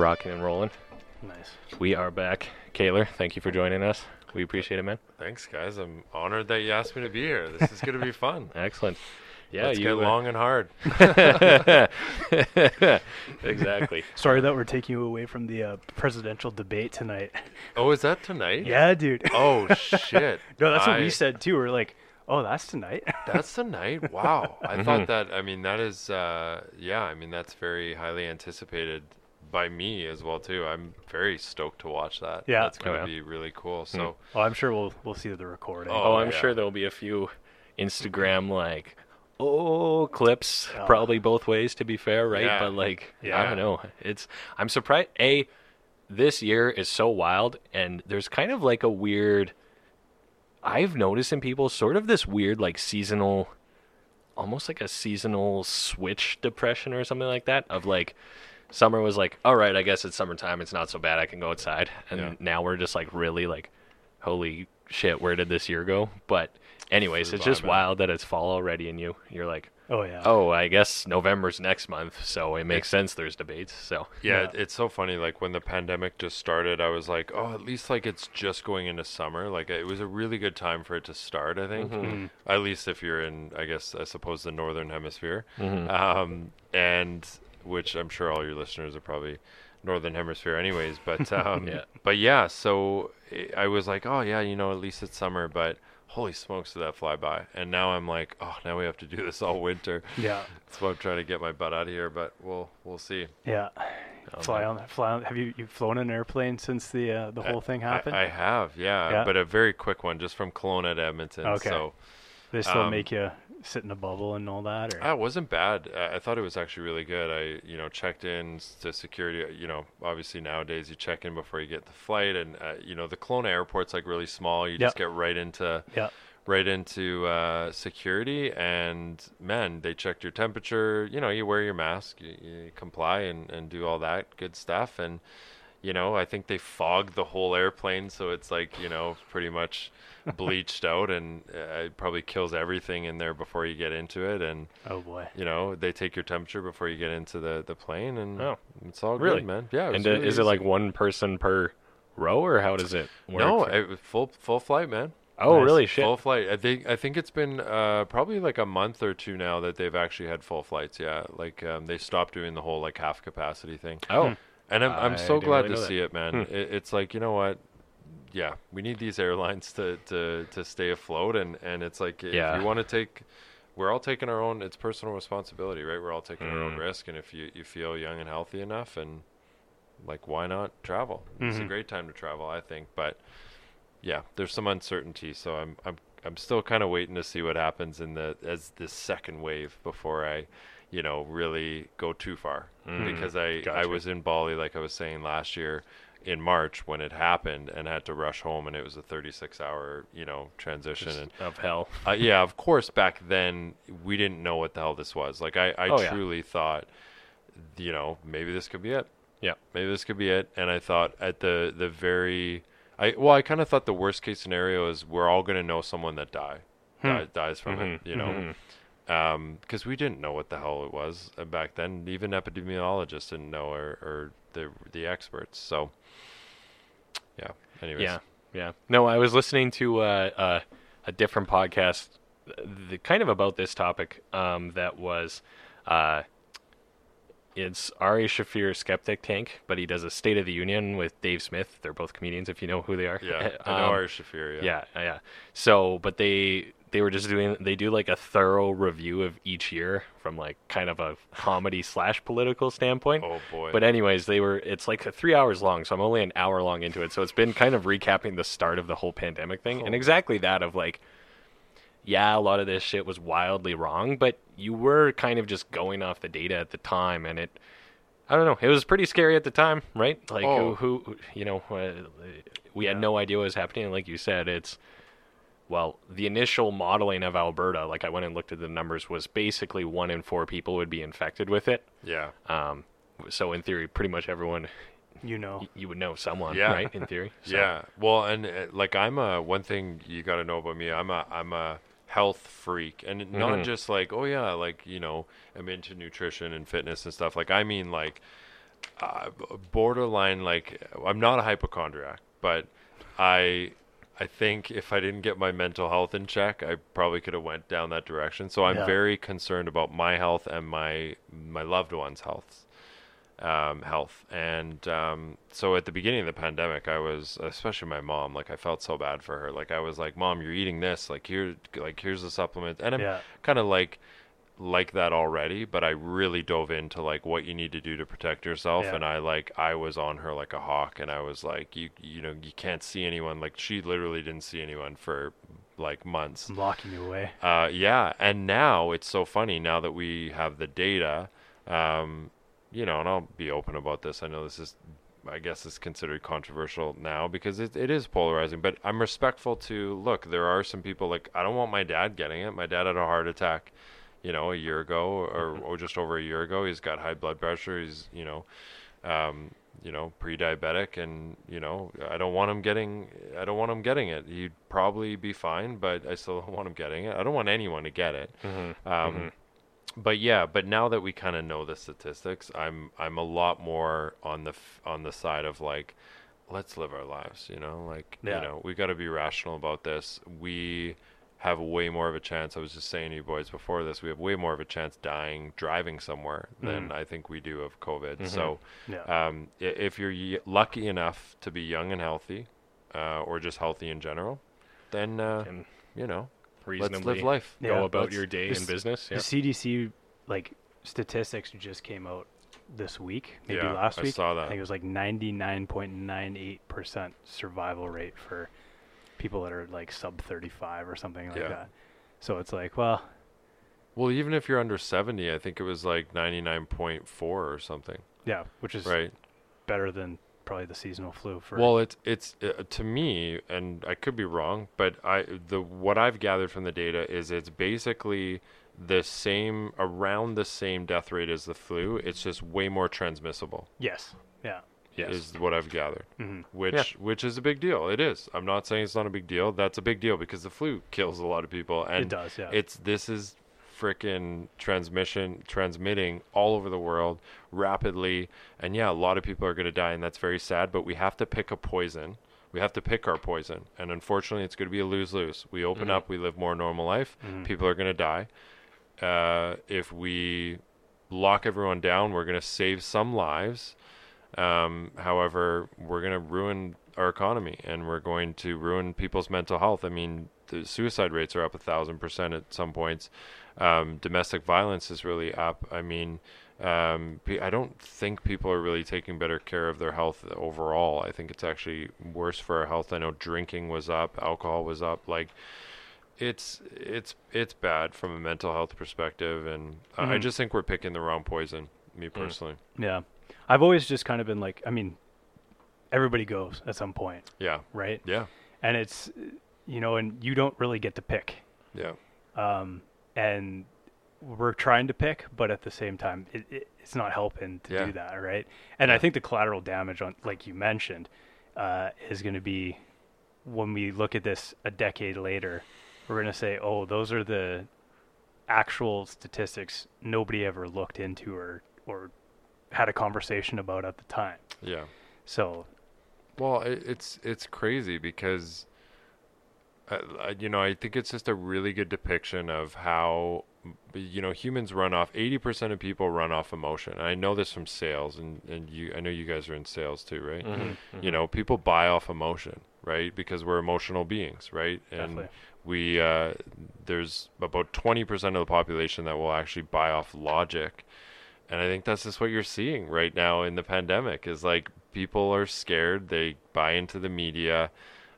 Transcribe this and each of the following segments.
rocking and rolling. Nice. We are back. Kaylor, thank you for joining us. We appreciate it, man. Thanks, guys. I'm honored that you asked me to be here. This is going to be fun. Excellent. Yeah, Let's you get uh, long and hard. exactly. Sorry that we're taking you away from the uh, presidential debate tonight. Oh, is that tonight? yeah, dude. Oh shit. no, that's what I- we said too. We're like, oh, that's tonight. That's tonight. Wow. I thought that. I mean, that is. Uh, yeah. I mean, that's very highly anticipated by me as well too. I'm very stoked to watch that. Yeah. That's going to Oh, yeah. be really cool. Hmm. So. well, I'm sure we'll we'll see the recording. Oh, Oh, I'm yeah. sure there'll be a few Instagram like oh clips oh, Yeah. probably both ways to be fair, right? Yeah. But like yeah, I don't know. It's I'm surprised A this year is so wild and there's kind of like a weird I've noticed in people sort of this weird like seasonal almost like a seasonal switch depression or something like that of like summer was like all right i guess it's summertime it's not so bad i can go outside and Yeah. now we're just like really like holy shit where did this year go but anyways Flew it's just man. wild that it's fall already and you you're like Oh yeah. oh i guess november's next month so it makes sense there's debates so Yeah, Yeah. it- it's so funny. Like when the pandemic just started, I was like, oh, at least like it's just going into summer. Like it was a really good time for it to start. I think, Mhm. at least if you're in, I guess, I suppose the northern hemisphere, Mhm. um, and which I'm sure all your listeners are probably northern hemisphere, anyways. But um, Yeah. but yeah, so I- I was like, oh yeah, you know, at least it's summer. But holy smokes, did that fly by? And now I'm like, oh, now we have to do this all winter. Yeah. That's why I'm trying to get my butt out of here. But we'll we'll see. Yeah. Oh, fly on. Fly on. Have you you flown an airplane since the uh, the whole thing I- happened? I, have, yeah, Yeah. but a very quick one, just from Kelowna to Edmonton. Okay. So they still um, make you sit in a bubble and all that, or ah, it wasn't bad. I, I thought it was actually really good. I, you know, checked in to security. You know, obviously nowadays you check in before you get the flight, and uh, you know the Kelowna airport's like really small. You just get right into yeah. right into uh, security, and man, they checked your temperature. You know, you wear your mask, you, you comply, and and do all that good stuff, and you know, I think they fogged the whole airplane, so it's like you know pretty much bleached out, and uh, it probably kills everything in there before you get into it, and Oh boy. you know they take your temperature before you get into the the plane, and Oh. it's all Really? good, man. Yeah, it was and uh, really is it like one person per row or how does it work no, it full full flight, man. oh Nice. really shit Full flight. I think I think it's been uh, probably like a month or two now that they've actually had full flights. Yeah, like um, they stopped doing the whole like half capacity thing. oh And I'm I'm so glad really to know that. see it, man. Hmm. It, it's like you know what, yeah, we need these airlines to to to stay afloat, and and it's like if Yeah. you want to take. We're all taking our own. It's personal responsibility, right? We're all taking our own Mm. risk, and if you, you feel young and healthy enough, and like, why not travel? It's a Mhm. great time to travel, I think. But yeah, there's some uncertainty, so I'm I'm I'm still kind of waiting to see what happens in the as this second wave before I, you know, really go too far Mm. because I I was in Bali like I was saying last year in March when it happened and had to rush home and it was a 36 hour you know transition just and of hell uh, yeah of course back then we didn't know what the hell this was like I I Oh, yeah. truly thought you know maybe this could be it Yeah. maybe this could be it and I thought at the the very I well I kind of thought the worst case scenario is we're all gonna know someone that die Hmm. di- dies from it Mhm, you know mhm. Because we didn't know what the hell it was uh, back then. Even epidemiologists didn't know, or, or the the experts. So, yeah. Anyways, Yeah, yeah. No, I was listening to uh, uh, a different podcast, the, kind of about this topic. Um, that was, uh, it's Ari Shaffir Skeptic Tank, but he does a State of the Union with Dave Smith. They're both comedians, if you know who they are. yeah. I know Um, Ari Shaffir. Yeah. yeah, yeah. So, but they they were just doing they do like a thorough review of each year from like kind of a comedy slash political standpoint. Oh boy. But anyways, they were. It's like three hours long, so I'm only an hour long into it. So it's been kind of recapping the start of the whole pandemic thing, and Oh. exactly that of like, yeah, a lot of this shit was wildly wrong, but you were kind of just going off the data at the time, and it. I don't know. It was pretty scary at the time, right? Like Oh. who, who, you know, uh, we had no idea what was happening. And like you said, it's well, the initial modeling of Alberta, like I went and looked at the numbers, was basically one in four people would be infected with it. yeah. Um, so in theory, pretty much everyone You know. y- you would know someone, Yeah. right? In theory. So- Yeah. Well, and uh, like I'm a one thing you got to know about me. I'm a I'm a health freak, and not Mhm. just like oh yeah, like you know I'm into nutrition and fitness and stuff. Like I mean like uh, borderline like I'm not a hypochondriac, but I I think if I didn't get my mental health in check, I probably could have went down that direction. So I'm Yeah. very concerned about my health and my my loved ones' health. Um, health and um, so at the beginning of the pandemic, I was especially my mom. Like I felt so bad for her. Like I was like, "Mom, you're eating this. Like here, like here's the supplement." And I'm Yeah. kind of like like that already, but I really dove into like what you need to do to protect yourself Yeah. and I like I was on her like a hawk and I was like you you know you can't see anyone like she literally didn't see anyone for like months. I'm locking you away. Uh yeah, and now it's so funny now that we have the data um you know, and I'll be open about this. I know this is I guess is considered controversial now because it, it is polarizing, but I'm respectful to look, there are some people like I don't want my dad getting it. My dad had a heart attack you know, a year ago or, or just over a year ago. He's got high blood pressure. He's, you know, um, you know, pre-diabetic, and you know, I don't want him getting, I don't want him getting it. He'd probably be fine, but I still don't want him getting it. I don't want anyone to get it. Mm-hmm. Um, But yeah, but now that we kind of know the statistics, I'm I'm a lot more on the f- on the side of like, let's live our lives. You know, like Yeah. you know, we got to be rational about this. We have way more of a chance. I was just saying to you boys before this, we have way more of a chance dying driving somewhere than Mhm. I think we do of COVID. Mhm. So, Yeah. um, if you're y- lucky enough to be young and healthy, uh, or just healthy in general, then uh, you know, let's live life. Yeah, go about your day in this- business. The CDC like statistics just came out this week, maybe Yeah, last I week. saw I think it was like 99.98% survival rate for people that are like sub 35 or something like Yeah. that. So it's like, well, Well, even if you're under 70, I think it was like 99.4 or something, yeah, which is right? better than probably the seasonal flu for Well, it's it's uh, to me, and I could be wrong, but I the what I've gathered from the data is it's basically the same around the same death rate as the flu. It's just way more transmissible. Yes. Yeah. Yes. Is what I've gathered. hmm Which which is a big deal. It is. I'm not saying it's not a big deal. That's a big deal because the flu kills a lot of people, and It does, yeah. it's this is frickin' transmission transmitting all over the world rapidly and yeah a lot of people are going to die and that's very sad but we have to pick a poison we have to pick our poison and unfortunately it's going to be a lose-lose we open Mhm. up we live more normal life Mhm. people are going to die uh, if we lock everyone down we're going to save some lives um, however we're going to ruin our economy and we're going to ruin people's mental health i mean the suicide rates are up a thousand percent at some points um, domestic violence is really up. I mean, um, I don't think people are really taking better care of their health overall. I think it's actually worse for our health. I know drinking was up, alcohol was up. Like, it's it's it's bad from a mental health perspective, and I- I Mhm. just think we're picking the wrong poison. Me personally, Yeah. I've always just kind of been like, I mean, everybody goes at some point, yeah, right? yeah, And it's, you know, and you don't really get to pick. yeah, Um, and we're trying to pick, but at the same time, it, it, it's not helping to Yeah. do that, right? And I think the collateral damage on, like you mentioned, uh, is going to be when we look at this a decade later, we're going to say, oh, those are the actual statistics nobody ever looked into or or had a conversation about at the time. yeah. So Well, it, it's it's crazy because, uh, you know, I think it's just a really good depiction of how, you know, humans run off. Eighty percent of people run off emotion. And I know this from sales, and and you, I know you guys are in sales too, right? Mhm, You know, people buy off emotion, right? Because we're emotional beings, right? And Definitely. we uh, there's about twenty percent of the population that will actually buy off logic, and I think that's just what you're seeing right now in the pandemic. Is like people are scared, they buy into the media,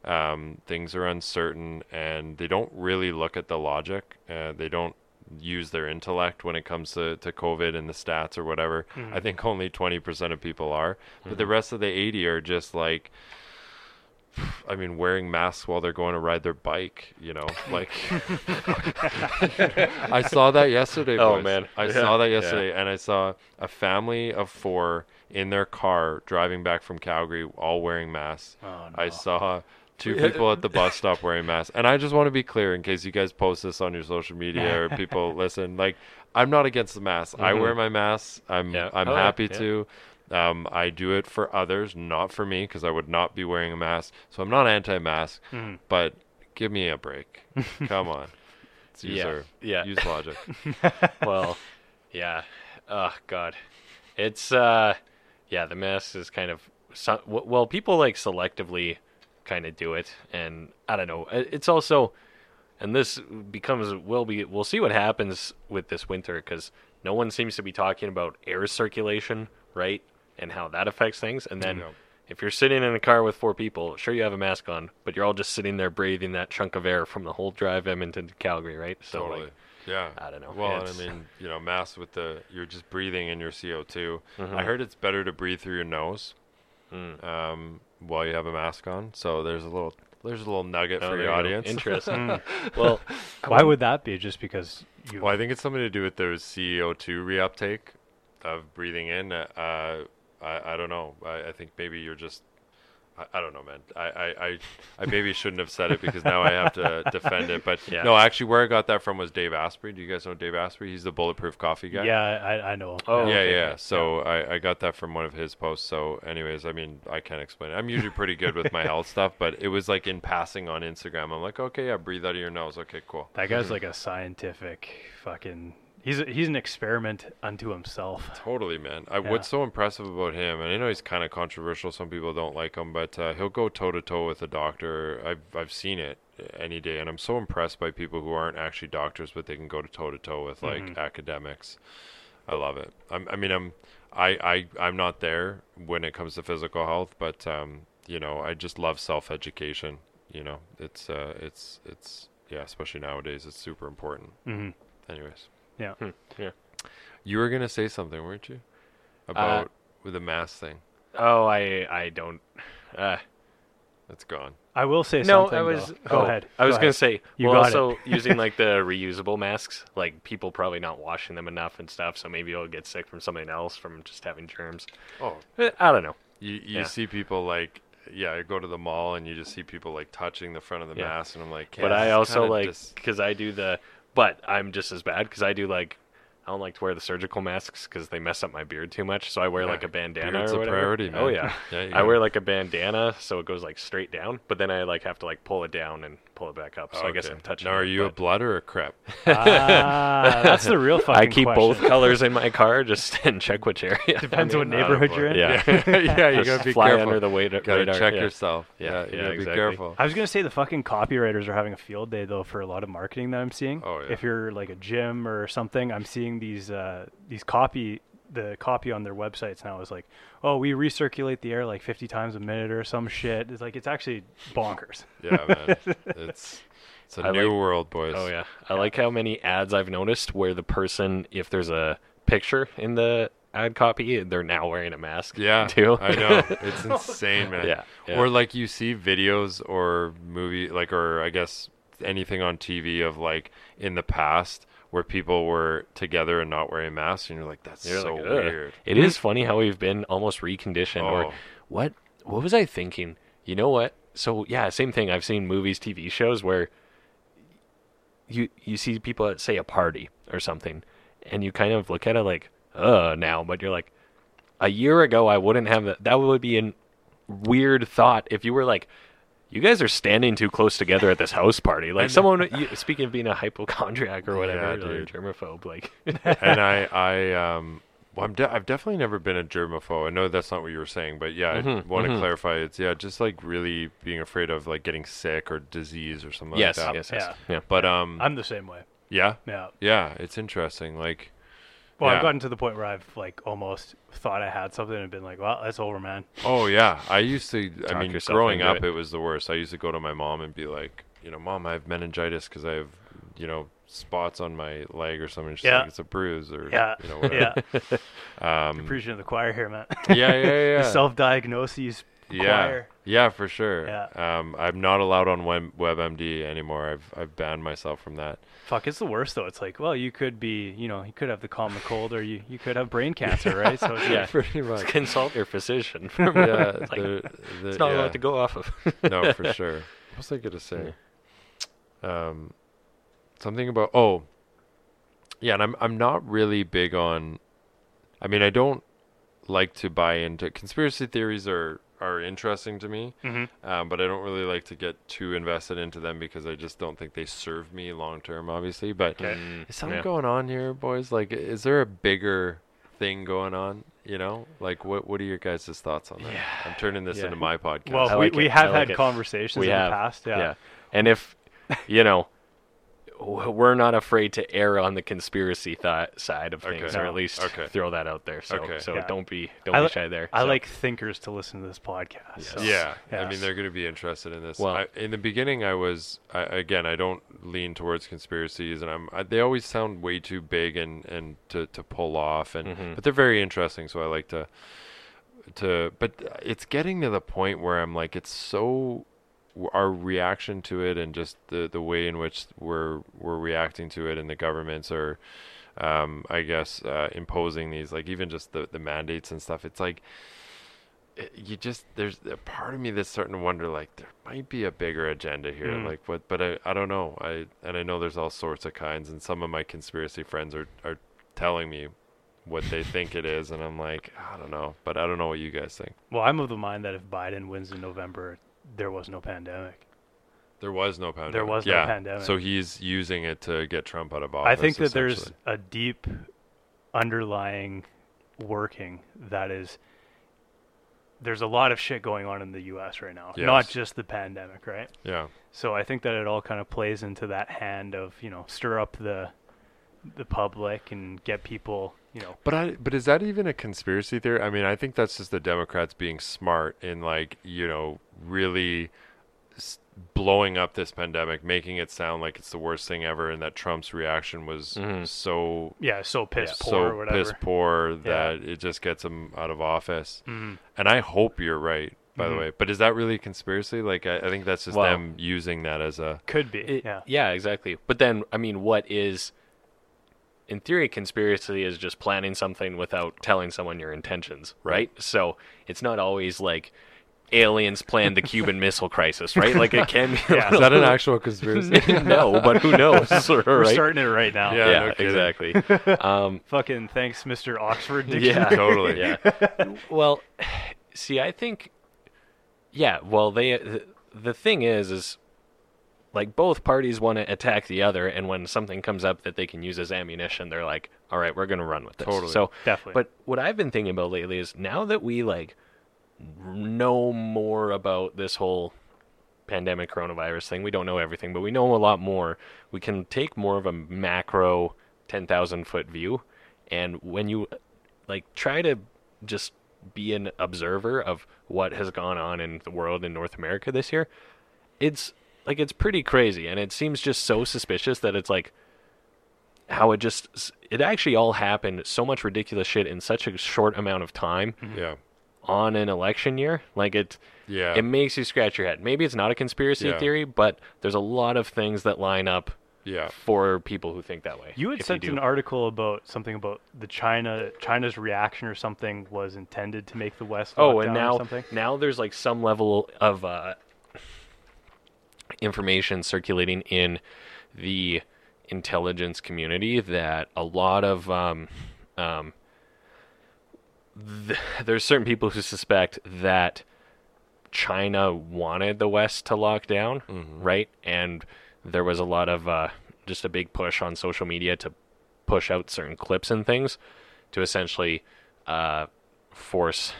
um, things are uncertain, and they don't really look at the logic. Uh, they don't use their intellect when it comes to, to COVID and the stats or whatever. I Mhm. think only 20% of people are, but the rest of the 80 are just like, I mean, wearing masks while they're going to ride their bike, you know, like I saw that yesterday. Oh, man. I Yeah. saw that Yeah. yesterday, and I saw a family of four in their car driving back from Calgary, all wearing masks. oh, I saw two people at the bus stop wearing masks, and I just want to be clear in case you guys post this on your social media or people listen. Like, I'm not against the mask. I Mhm. wear my mask. I'm Yeah. I'm Oh, happy Yeah. to. Um, I do it for others, not for me, because I would not be wearing a mask. So I'm not anti-mask, Mhm. but give me a break. Come on, it's Yeah, user. yeah. Use logic. well, yeah. Oh God, it's uh, yeah. The mask is kind of well, people like selectively kind of do it, and I don't know. It's also, and this becomes will be we'll see what happens with this winter because no one seems to be talking about air circulation, right, and how that affects things, and then. No. If you're sitting in a car with four people, sure you have a mask on, but you're all just sitting there breathing that chunk of air from the whole drive Edmonton to Calgary, right? So totally. like, yeah. I don't know. Well, I mean, you know, masks with the you're just breathing in your CO2. Mhm. I heard it's better to breathe through your nose Mm. um, while you have a mask on. So there's a little there's a little nugget Oh, for there your you audience. Interesting. well, Why would that be? Just because you? Well, I think it's something to do with their CO2 reuptake of breathing in. Uh, I, I don't know. I, I think maybe you're just. I, I don't know, man. I, I, I, I maybe shouldn't have said it because now I have to defend it. But Yeah. no, actually, where I got that from was Dave Asprey. Do you guys know Dave Asprey? He's the bulletproof coffee guy. yeah, I, I know. Oh, yeah, okay, yeah. yeah. So I, I got that from one of his posts. So, anyways, I mean, I can't explain it. I'm usually pretty good with my health stuff, but it was like in passing on Instagram. I'm like, okay, yeah, breathe out of your nose. Okay, cool. That guy's like a scientific fucking. He's a, he's an experiment unto himself. Totally, man. I, Yeah. What's so impressive about him, and I know he's kind of controversial. Some people don't like him, but uh, he'll go toe to toe with a doctor. I've I've seen it any day, and I'm so impressed by people who aren't actually doctors, but they can go to toe to toe with like Mhm. academics. I love it. I'm, I mean, I'm I I I'm not there when it comes to physical health, but um, you know, I just love self education. You know, it's uh, it's it's yeah, especially nowadays, it's super important. hmm Anyways. Yeah. Hmm, yeah. You were gonna say something, weren't you? About with the mask thing. oh, I I don't. Uh, It's gone. I will say no, something. I was. though. Go oh, ahead. I was Go gonna ahead. say. You well, got also using like the reusable masks, like people probably not washing them enough and stuff, so maybe you'll get sick from something else from just having germs. Oh, Eh, I don't know. you you Yeah. see people like yeah, I go to the mall and you just see people like touching the front of the Yeah. mask, and I'm like, but I also kinda like dis- because I do the. But I'm just as bad because I do like. I don't like to wear the surgical masks because they mess up my beard too much. So I wear like a bandana beard's or a priority, oh, man. Oh yeah. yeah I wear like a bandana so it goes like straight down, but then I like have to like pull it down and pull it back up. So I guess I'm touching. Now, are it, you a blood or a crep? Ah, that's the real fucking I keep question. both colors in my car just and check which area. Depends I'm what neighborhood you're in. Yeah, yeah, you Just gotta be fly careful. under the weight. gotta radar, check yeah. yourself. Yeah, Yeah, you yeah, gotta exactly. be careful. I was gonna say the fucking copywriters are having a field day though for a lot of marketing that I'm seeing. Oh, yeah. If you're like a gym or something, I'm seeing these uh, these copy the copy on their websites now is like, oh, we recirculate the air like 50 times a minute or some shit. It's like it's actually bonkers. Yeah, man. It's it's a I new like- world, boys. Oh yeah, I like how many ads I've noticed where the person, if there's a picture in the ad copy, they're now wearing a mask. Yeah, too. I know. It's insane, man. Yeah, yeah. Or like you see videos or movie like or I guess anything on TV of like in the past where people were together and not wearing masks and you're like that's You're so like, weird. It is funny how we've been almost reconditioned. Oh. Or what? What was I thinking? You know what? So yeah, same thing. I've seen movies, TV shows where you you see people at say a party or something, and you kind of look at it like, uh, now, but you're like, a year ago I wouldn't have that. That would be a weird thought if you were like. You guys are standing too close together at this house party. Like someone, you, speaking of being a hypochondriac or whatever, Yeah, or dude. germaphobe, like and I I um well, I'm de- I've definitely never been a germaphobe. I know that's not what you were saying, but yeah, I Mhm, want to mhm. clarify. It's yeah, just like really being afraid of like getting sick or disease or something yes, like that. yes, yes, Yeah. yeah. But um, I'm the same way. yeah, Yeah. yeah, it's interesting. Like, Well, Yeah. I've gotten to the point where I've like almost thought I had something and been like, well, that's over, man. oh yeah, I used to. I mean, growing up, it. it. was the worst. I used to go to my mom and be like, you know, mom, I have meningitis because I have, you know, spots on my leg or something. She's Yeah. like, it's a bruise or Yeah. you know, whatever. Yeah. Um, Preaching to the choir here, man. yeah, yeah, yeah. Self-diagnoses. yeah, choir. Yeah, for sure. Yeah. Um, I'm not allowed on Web- WebMD anymore. I've I've banned myself from that. Fuck, it's the worst though. It's like, well, you could be, you know, you could have the common cold, or you, you could have brain cancer, right? So it's Yeah. pretty much. consult your physician. yeah, it's, Like, the, the, it's not yeah. allowed to go off of. no, for sure. What was I gonna say? Um, something about oh, yeah, and I'm I'm not really big on. I mean, I don't. like to buy into conspiracy theories are are interesting to me, Mhm. um, but I don't really like to get too invested into them because I just don't think they serve me long term. Obviously, but Okay. Mm, is something yeah. going on here, boys? Like, is there a bigger thing going on? You know, like what what are your guys' thoughts on that? I'm turning this Yeah. into my podcast. Well, I we, like we have like had it. conversations We in have. the past. Yeah. And if, you know, w- we're not afraid to err on the conspiracy th- side of things, Okay. or at least Okay. throw that out there. So, Okay. so Yeah. don't be don't I be shy there. I So, like thinkers to listen to this podcast. Yes. so- Yeah, I mean they're going to be interested in this. Well- I, in the beginning, I was I, again. I don't lean towards conspiracies, and I'm. I, they always sound way too big and and to, to pull off, and Mhm. but they're very interesting. So I like to to. But it's getting to the point where I'm like, it's so our reaction to it, and just the the way in which we're we're reacting to it, and the governments are. Um, I guess uh, imposing these, like even just the, the mandates and stuff. It's like it- you just there's a part of me that's starting to wonder like there might be a bigger agenda here Mm. like what but I, I don't know I and I know there's all sorts of kinds and some of my conspiracy friends are are telling me what they think it is and I'm like I don't know but I don't know what you guys think Well, I'm of the mind that if Biden wins in November, there was no pandemic. there was no pandemic There was no yeah pandemic. so he's using it to get Trump out of office I think that there's a deep underlying working that is there's a lot of shit going on in the US right now. Not just the pandemic, right? yeah So I think that it all kind of plays into that hand of, you know, stir up the the public and get people, you know, But I but is that even a conspiracy theory? I mean, I think that's just the Democrats being smart in like, you know, really blowing up this pandemic, making it sound like it's the worst thing ever and that Trump's reaction was Mhm. so yeah, so piss Yeah. poor or so whatever. piss poor that it just gets him out of office. Mhm. And I hope you're right, by Mhm. the way. But is that really a conspiracy? Like I, I think that's just Well- them using that as a Could be. It- yeah. yeah, exactly. But then, I mean, what is, in theory, conspiracy is just planning something without telling someone your intentions, right? So it's not always like aliens planned the Cuban Missile Crisis, right? Like it can. Be a Yeah. Is that an actual conspiracy? no, but who knows? We're starting it right now. Yeah. yeah, no exactly. Um, Fucking thanks, Mr. Oxford yeah, Totally. Yeah. well, see, I think, yeah. Well, they the, the thing is, is like both parties want to attack the other, and when something comes up that they can use as ammunition, they're like, "All right, we're going to run with this." Totally. So, Definitely. but what I've been thinking about lately is now that we like know more about this whole pandemic coronavirus thing, we don't know everything, but we know a lot more. We can take more of a macro 10,000 foot view. And when you like try to just be an observer of what has gone on in the world in North America this year, it's like it's pretty crazy and it seems just so suspicious that it's like how it just it actually all happened so much ridiculous shit in such a short amount of time Yeah. on an election year like it Yeah. it makes you scratch your head maybe it's not a conspiracy Yeah. theory but there's a lot of things that line up yeah. for people who think that way You had sent an article about something about the China China's reaction or something was intended to make the West. Oh, and down or now something. now there's like some level of uh, information circulating in the intelligence community that a lot of um, um, th- there's certain people who suspect that China wanted the West to lock down, Mm-hmm. right? And there was a lot of uh, just a big push on social media to push out certain clips and things to essentially uh, force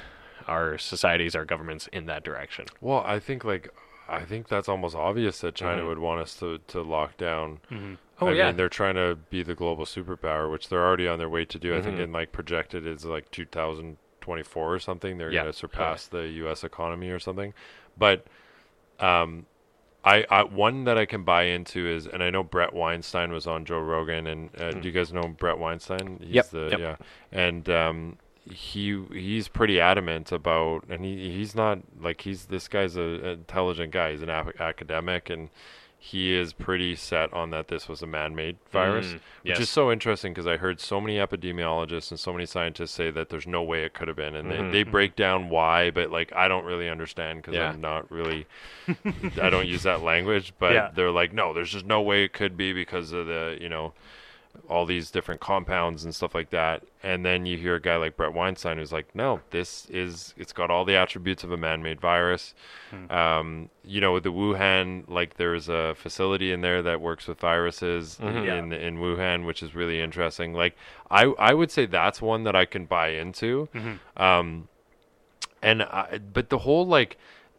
our societies, our governments in that direction. Well, I think like I think that's almost obvious that China Mhm. would want us to to lock down. Mhm. Oh, I yeah. mean, they're trying to be the global superpower, which they're already on their way to do. I think Mhm. in like projected is like 2024 or something. They're Yeah. going to surpass the U.S. economy or something. But um, I, I one that I can buy into is, and I know Bret Weinstein was on Joe Rogan, and uh, do you guys know Bret Weinstein? He's Mm. Yep, The, yep. Yeah, and um, he he's pretty adamant about, and he he's not like he's this guy's a, an intelligent guy. He's an academic, and he is pretty set on that this was a man-made virus, Mm, which yes. is so interesting because I heard so many epidemiologists and so many scientists say that there's no way it could have been, and Mhm. they, they break down why, but like I don't really understand because Yeah. I'm not really, I don't use that language, but Yeah. they're like, no, there's just no way it could be because of the, you know, all these different compounds and stuff like that. And then you hear a guy like Bret Weinstein who's like, no, this is it's got all the attributes of a man-made virus. Um, you know, with the Wuhan, like there's a facility in there that works with viruses Mhm. Yeah. in in Wuhan, which is really interesting. Like I I would say that's one that I can buy into. Um, and I, but the whole like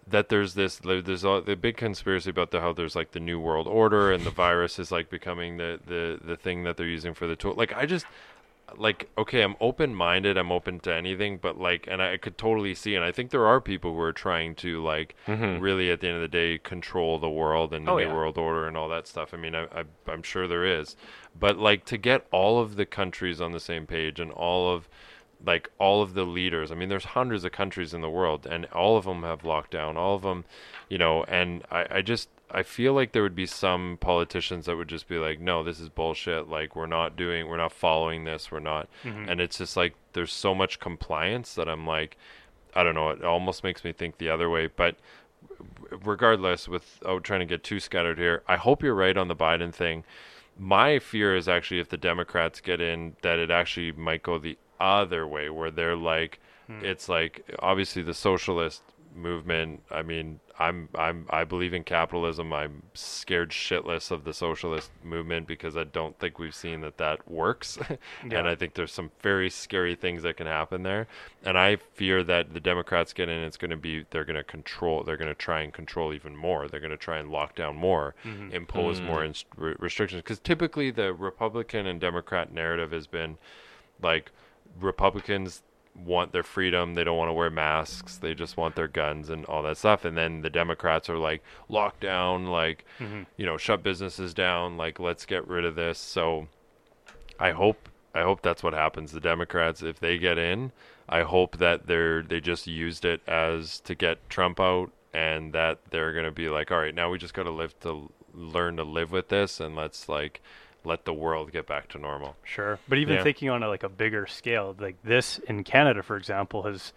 that there's this there's a the big conspiracy about the how there's like the new world order and the virus is like becoming the the the thing that they're using for the tool. Like I just like okay, I'm open minded, I'm open to anything, but like and I could totally see and I think there are people who are trying to like Mhm. really at the end of the day control the world and the Oh, new yeah. world order and all that stuff. I mean, I, I I'm sure there is. But like to get all of the countries on the same page and all of like all of the leaders. I mean, there's hundreds of countries in the world, and all of them have lockdown. All of them, you know. And I, I just, I feel like there would be some politicians that would just be like, "No, this is bullshit. Like, we're not doing, we're not following this. We're not." Mm-hmm. And it's just like there's so much compliance that I'm like, I don't know. It almost makes me think the other way, but regardless, without trying to get too scattered here, I hope you're right on the Biden thing. My fear is actually if the Democrats get in, that it actually might go the other way, where they're like, hmm. it's like obviously the socialist movement. I mean, I'm I'm I believe in capitalism. I'm scared shitless of the socialist movement because I don't think we've seen that that works, Yeah. and I think there's some very scary things that can happen there. And I fear that the Democrats get in, it's going to be they're going to control. They're going to try and control even more. They're going to try and lock down more, mm-hmm. impose hmm. more inst- re- restrictions. Because typically the Republican and Democrat narrative has been like Republicans want their freedom. They don't want to wear masks. They just want their guns and all that stuff. And then the Democrats are like lockdown, like mm-hmm. you know, shut businesses down. Like let's get rid of this. So I hope I hope that's what happens. The Democrats, if they get in, I hope that they're they just used it as to get Trump out, and that they're gonna be like, all right, now we just got to live to learn to live with this, and let's like let the world get back to normal. Sure, but even Yeah. thinking on a, like a bigger scale, like this in Canada, for example, has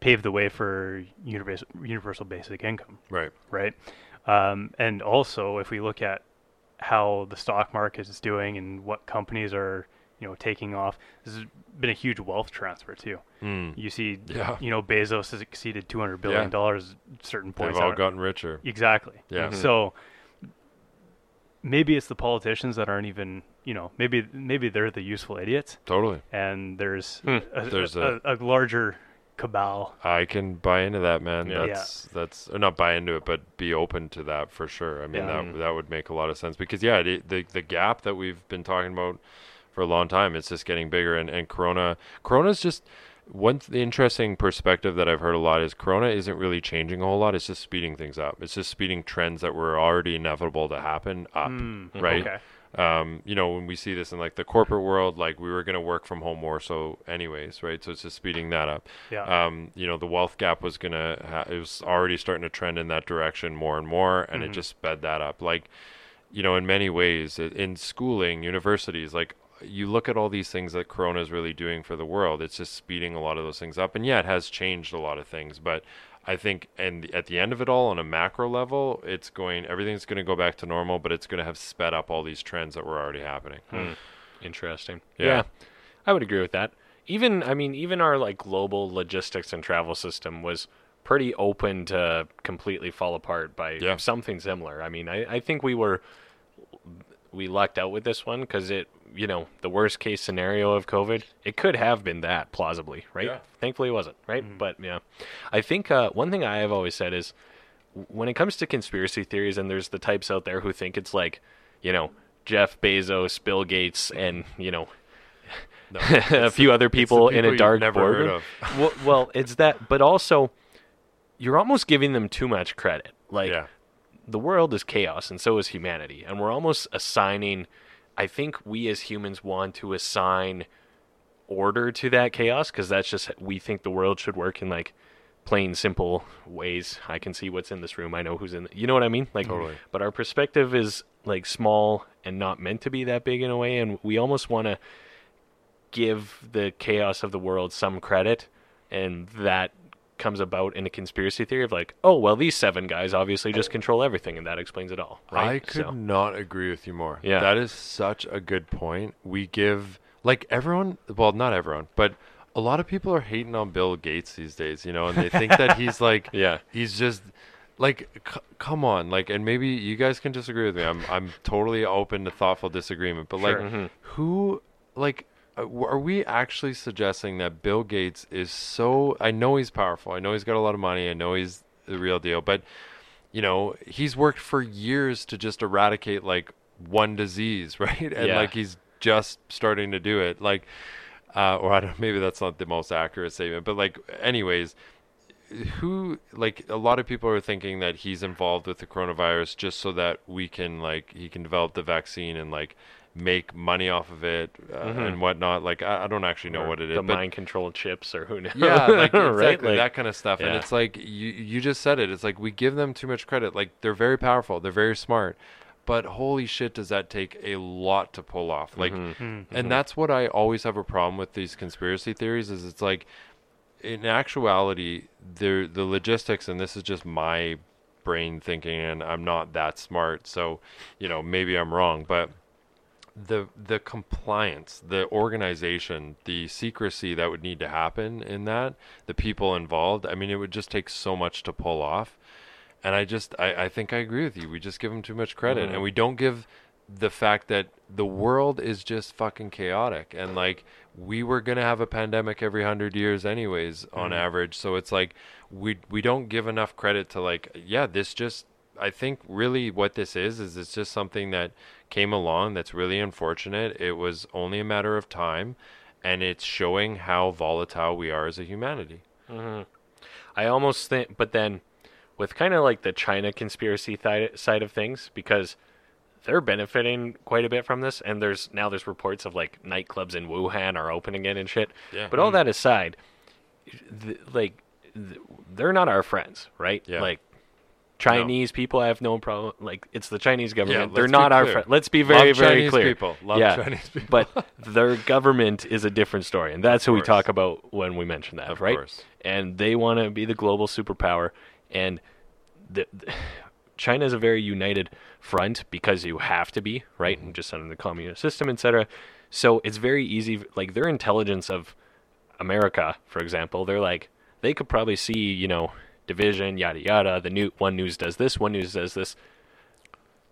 paved the way for universal universal basic income, Right. right? Um, and also, if we look at how the stock market is doing and what companies are, you know, taking off, this has been a huge wealth transfer too. Mm. You see, Yeah. you know, Bezos has exceeded two hundred billion dollars at certain They've all gotten richer. Exactly. Yeah. Mhm. So maybe it's the politicians that aren't even, you know, maybe maybe they're the useful idiots, Totally. and there's Hmm. a, There's a, a, a larger cabal. I can buy into that, man. Yeah. That's that's or not buy into it, but be open to that for sure. I mean, Yeah. that that would make a lot of sense because yeah, the, the the gap that we've been talking about for a long time, it's just getting bigger, and and Corona, Corona's just one th- interesting perspective that I've heard a lot is Corona isn't really changing a whole lot. It's just speeding things up. It's just speeding trends that were already inevitable to happen up, Mm, right? Okay. um, you know, when we see this in like the corporate world, like we were going to work from home more so anyways, right? So it's just speeding that up. Yeah. Um, you know, the wealth gap was going to, ha- it was already starting to trend in that direction more and more, and it Mhm. just sped that up. Like, you know, in many ways, in schooling, universities, like, you look at all these things that Corona is really doing for the world. It's just speeding a lot of those things up, and yeah, it has changed a lot of things. But I think, and at the end of it all, on a macro level, it's going. Everything's going to go back to normal, but it's going to have sped up all these trends that were already happening. Hmm. Interesting. Yeah. Yeah. I would agree with that. Even I mean, even our like global logistics and travel system was pretty open to completely fall apart by Yeah. something similar. I mean, I, I think we were we lucked out with this one because it you know the worst case scenario of COVID it could have been that plausibly right. Yeah. Thankfully, it wasn't right. But yeah, I think uh, one thing I have always said is when it comes to conspiracy theories, and there's the types out there who think it's like, you know, Jeff Bezos, Bill Gates, and you know, No, a few other it's the people in a dark boardroom. well, well, it's that, but also you're almost giving them too much credit. Like yeah, the world is chaos, and so is humanity, and we're almost assigning. I think we as humans want to assign order to that chaos because that's just we think the world should work in like plain simple ways. I can see what's in this room. I know who's in. You know what I mean? Like, Totally. but our perspective is like small and not meant to be that big in a way, and we almost want to give the chaos of the world some credit, and that comes about in a conspiracy theory of like, oh well, these seven guys obviously just control everything, and that explains it all, right? I could So- not agree with you more. Yeah. That is such a good point. We give like everyone well, not everyone, but a lot of people are hating on Bill Gates these days, you know, and they think that he's like Yeah. he's just like c- come on, like and maybe you guys can disagree with me. I'm I'm totally open to thoughtful disagreement, but like Sure. Mhm. who like are we actually suggesting that Bill Gates is so I know he's powerful. I know he's got a lot of money. I know he's the real deal, but you know, he's worked for years to just eradicate like one disease, right? And Yeah. like he's just starting to do it. Like uh or I don't maybe that's not the most accurate statement, but like anyways, who like a lot of people are thinking that he's involved with the coronavirus just so that we can like he can develop the vaccine and like make money off of it uh, Mhm. and whatnot like I, I don't actually know Or what it is The but mind controlled chips, or who knows? yeah like right? exactly Like, that kind of stuff and it's like you you just said it it's like we give them too much credit like they're very powerful they're very smart but holy shit does that take a lot to pull off like Mhm. Mm. and that's what I always have a problem with these conspiracy theories is it's like in actuality the the logistics and this is just my brain thinking and I'm not that smart so you know maybe I'm wrong but the the compliance the organization the secrecy that would need to happen in that the people involved I mean it would just take so much to pull off. And I just I, I think I agree with you. We just give them too much credit. Mhm. and we don't give the fact that the world is just fucking chaotic. And like we were going to have a pandemic every 100 years anyways on Mhm. average. So it's like we we don't give enough credit to like yeah this just I think really what this is is it's just something that came along that's really unfortunate it was only a matter of time and it's showing how volatile we are as a humanity Mhm. I almost think, but then with kind of like the China conspiracy thi- side of things, because they're benefiting quite a bit from this, and there's now there's reports of like nightclubs in Wuhan are open again and shit. yeah But all that aside, th- like th- they're not our friends, right? Yeah. Like Chinese people I have no problem. Like it's the Chinese government. let's they're not our friends. Let's be very Love very Chinese clear. people love Yeah, Chinese people but their government is a different story, and that's who we talk about when we mention that, of right? course and they want to be the global superpower and the, the China is a very united front because you have to be right and just under the communist system etc so it's very easy like their intelligence of America for example they're like they could probably see you know division yada yada. The new one news does this one news does this.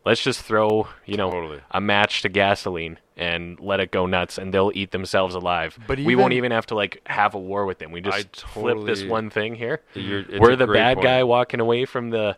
Let's just throw you know Totally. a match to gasoline and let it go nuts and they'll eat themselves alive. But we won't even- even have to like have a war with them. We just I flip this one thing here. We're the bad point. guy walking away from the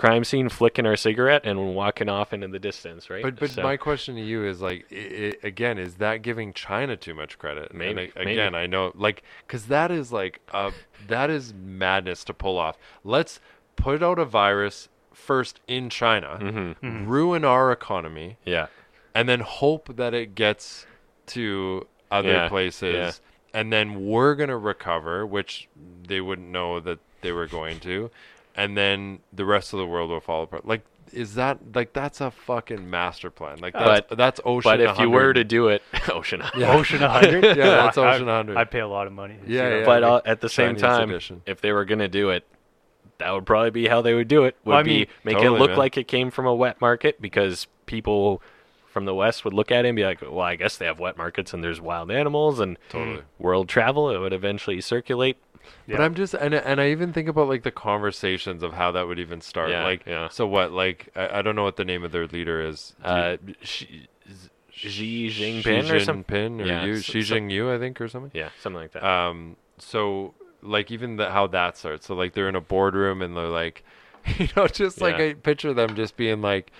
crime scene flicking our cigarette and walking off into the distance right But but So- my question to you is like i i again is that giving China too much credit? And Maybe, maybe. again, I know like cuz that is like uh that is madness to pull off. Let's put out a virus first in China, Mhm. Mhm. ruin our economy yeah and then hope that it gets to other Yeah, places yeah. and then we're going to recover, which they wouldn't know that they were going to, and then the rest of the world will fall apart. Like is that like that's a fucking master plan? Like that's But- that's ocean. but if you were to do it ocean Yeah. Ocean 100? Yeah, that's Ocean 100. I'd pay a lot of money. to see Yeah, yeah. but uh, at the same Chinese time edition. if they were going to do it that would probably be how they would do it would Well, I be mean- make Totally, it look man. like it came from a wet market because people from the west would look at it and be like well i guess they have wet markets and there's wild animals and Totally. world travel it would eventually circulate But I'm just and and I even think about like the conversations of how that would even start. Yeah, like yeah. so what? Like I, I don't know what the name of their leader is. You- uh, Xi, Xi Xi Jinping or something Jinping or Yeah, you, Xi so- Jinping, I think, or something. yeah something like that Um, so like even the, how that starts. So like they're in a boardroom and they're like, you know, just like Yeah. I picture them just being like,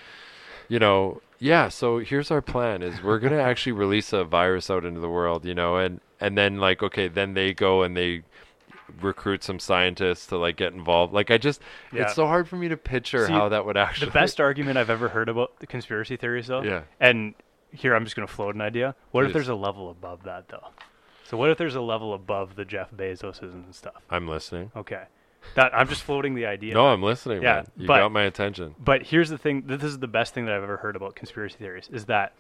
you know, yeah. So here's our plan: is we're gonna actually release a virus out into the world, you know, and and then like okay, then they go and they recruit some scientists to like get involved. Like I just, Yeah. it's so hard for me to picture See, how that would actually. The best argument I've ever heard about the conspiracy theories, though. Yeah. And here I'm just going to float an idea. What if there's a level above that, though? So what if there's a level above the Jeff Bezoses and stuff? I'm listening. Okay. That I'm just floating the idea. No, I'm listening. Yeah, man. you but- got my attention. But here's the thing. This is the best thing that I've ever heard about conspiracy theories is that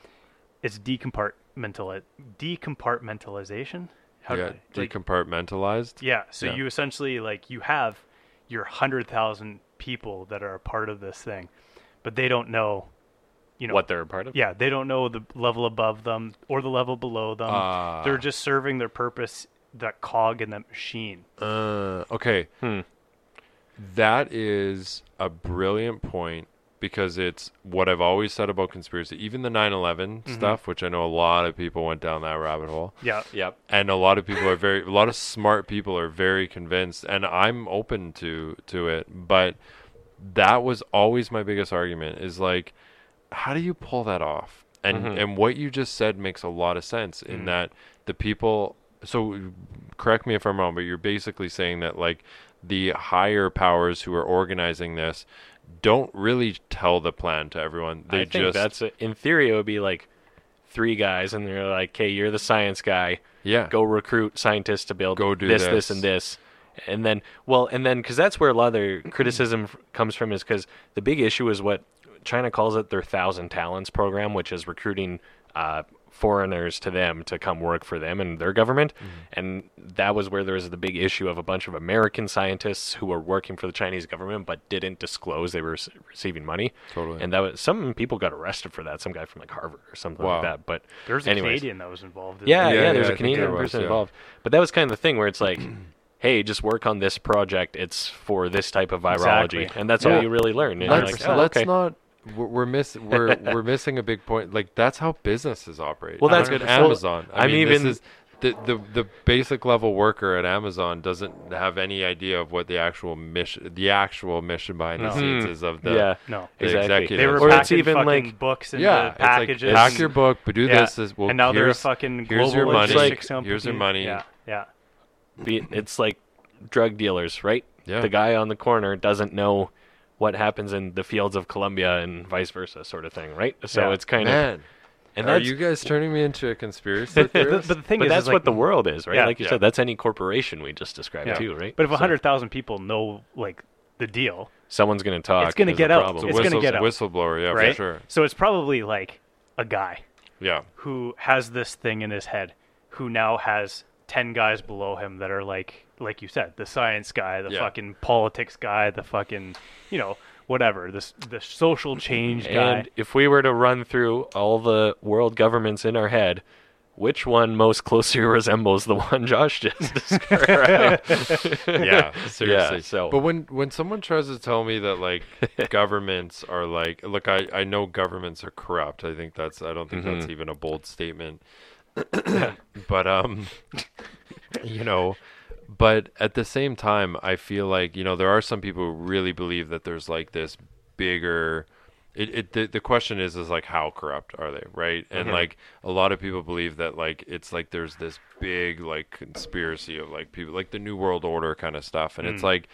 it's decompartmental decompartmentalization. How yeah, do like, decompartmentalized. yeah. So Yeah. you essentially like you have your hundred thousand people that are a part of this thing, but they don't know, you know, what they're a part of. Yeah, they don't know the level above them or the level below them. Ah. They're just serving their purpose, that cog in that machine. Uh, okay. Hmm. That is a brilliant point because it's what I've always said about conspiracy. Even the 9 11 Mm-hmm. stuff, which I know a lot of people went down that rabbit hole. Yeah, Yep. And a lot of people are very, a lot of smart people are very convinced, and I'm open to to it. But that was always my biggest argument: is like, how do you pull that off? And Mhm. and what you just said makes a lot of sense in Mm. that the people. So, correct me if I'm wrong, but you're basically saying that like the higher powers who are organizing this don't really tell the plan to everyone. They I think just that's a, in theory it would be like three guys, and they're like, "Okay, you're the science guy. yeah Go recruit scientists to build Go do this, this. this, and this." And then, well, and then because that's where a lot of their criticism comes from is because the big issue is what China calls it their thousand talents program, which is recruiting uh, foreigners to them to come work for them and their government. Mm-hmm. And that was where there was the big issue of a bunch of American scientists who were working for the Chinese government but didn't disclose they were rec- receiving money. Totally. And that was some people got arrested for that. Some guy from like Harvard or something Wow. like that. But there's a anyways. Canadian that was involved. Yeah, yeah, Yeah, there's yeah, I a think Canadian there was, person yeah. involved. But that was kind of the thing where it's like, hey, just work on this project. It's for this type of virology, Exactly. and that's Yeah. all you really learn. And let's like, oh, let's okay. not we're, we're miss we're we're missing a big point. Like that's how businesses operate. Well, that's- good. at well, Amazon. I I'm mean, even- this is the, the the basic level worker at Amazon doesn't have any idea of what the actual mission the actual mission behind the No. scenes Mhm. is of the yeah, No, the exactly. executives. they were Or it's packing even fucking like- books and yeah, packages. it's like pack your book, but do Yeah. this. Is, well, and now they're a here's, fucking here's your money. logistics Like, company. here's your money. Yeah, yeah. Be- it's like drug dealers, right? Yeah. The guy on the corner doesn't know what happens in the fields of Colombia and vice versa, sort of thing, right? So Yeah. it's kind of Man, and are you guys turning me into a conspiracy theorist? but the thing but is, that's is like, what the world is, right? Yeah. like you Yeah. said, that's any corporation we just described Yeah. too, right? But if So hundred thousand people know like the deal, someone's going to talk, It's gonna get out. problem. It's gonna get out. whistleblower, yeah, right? for sure. So it's probably like a guy Yeah, who has this thing in his head, who now has ten guys below him that are like, like you said, the science guy, the Yeah. fucking politics guy, the fucking, you know, whatever, this the social change guy. And if we were to run through all the world governments in our head, which one most closely resembles the one Josh just described? yeah, seriously. so- but when when someone tries to tell me that like governments are like, look, I I know governments are corrupt. I think that's I don't think that's Mhm. even a bold statement. but um, you know, but at the same time, I feel like you know there are some people who really believe that there's like this bigger. It, it the, the question is is like how corrupt are they right and Mhm. like a lot of people believe that like it's like there's this big like conspiracy of like people like the new world order kind of stuff and it's Mm. like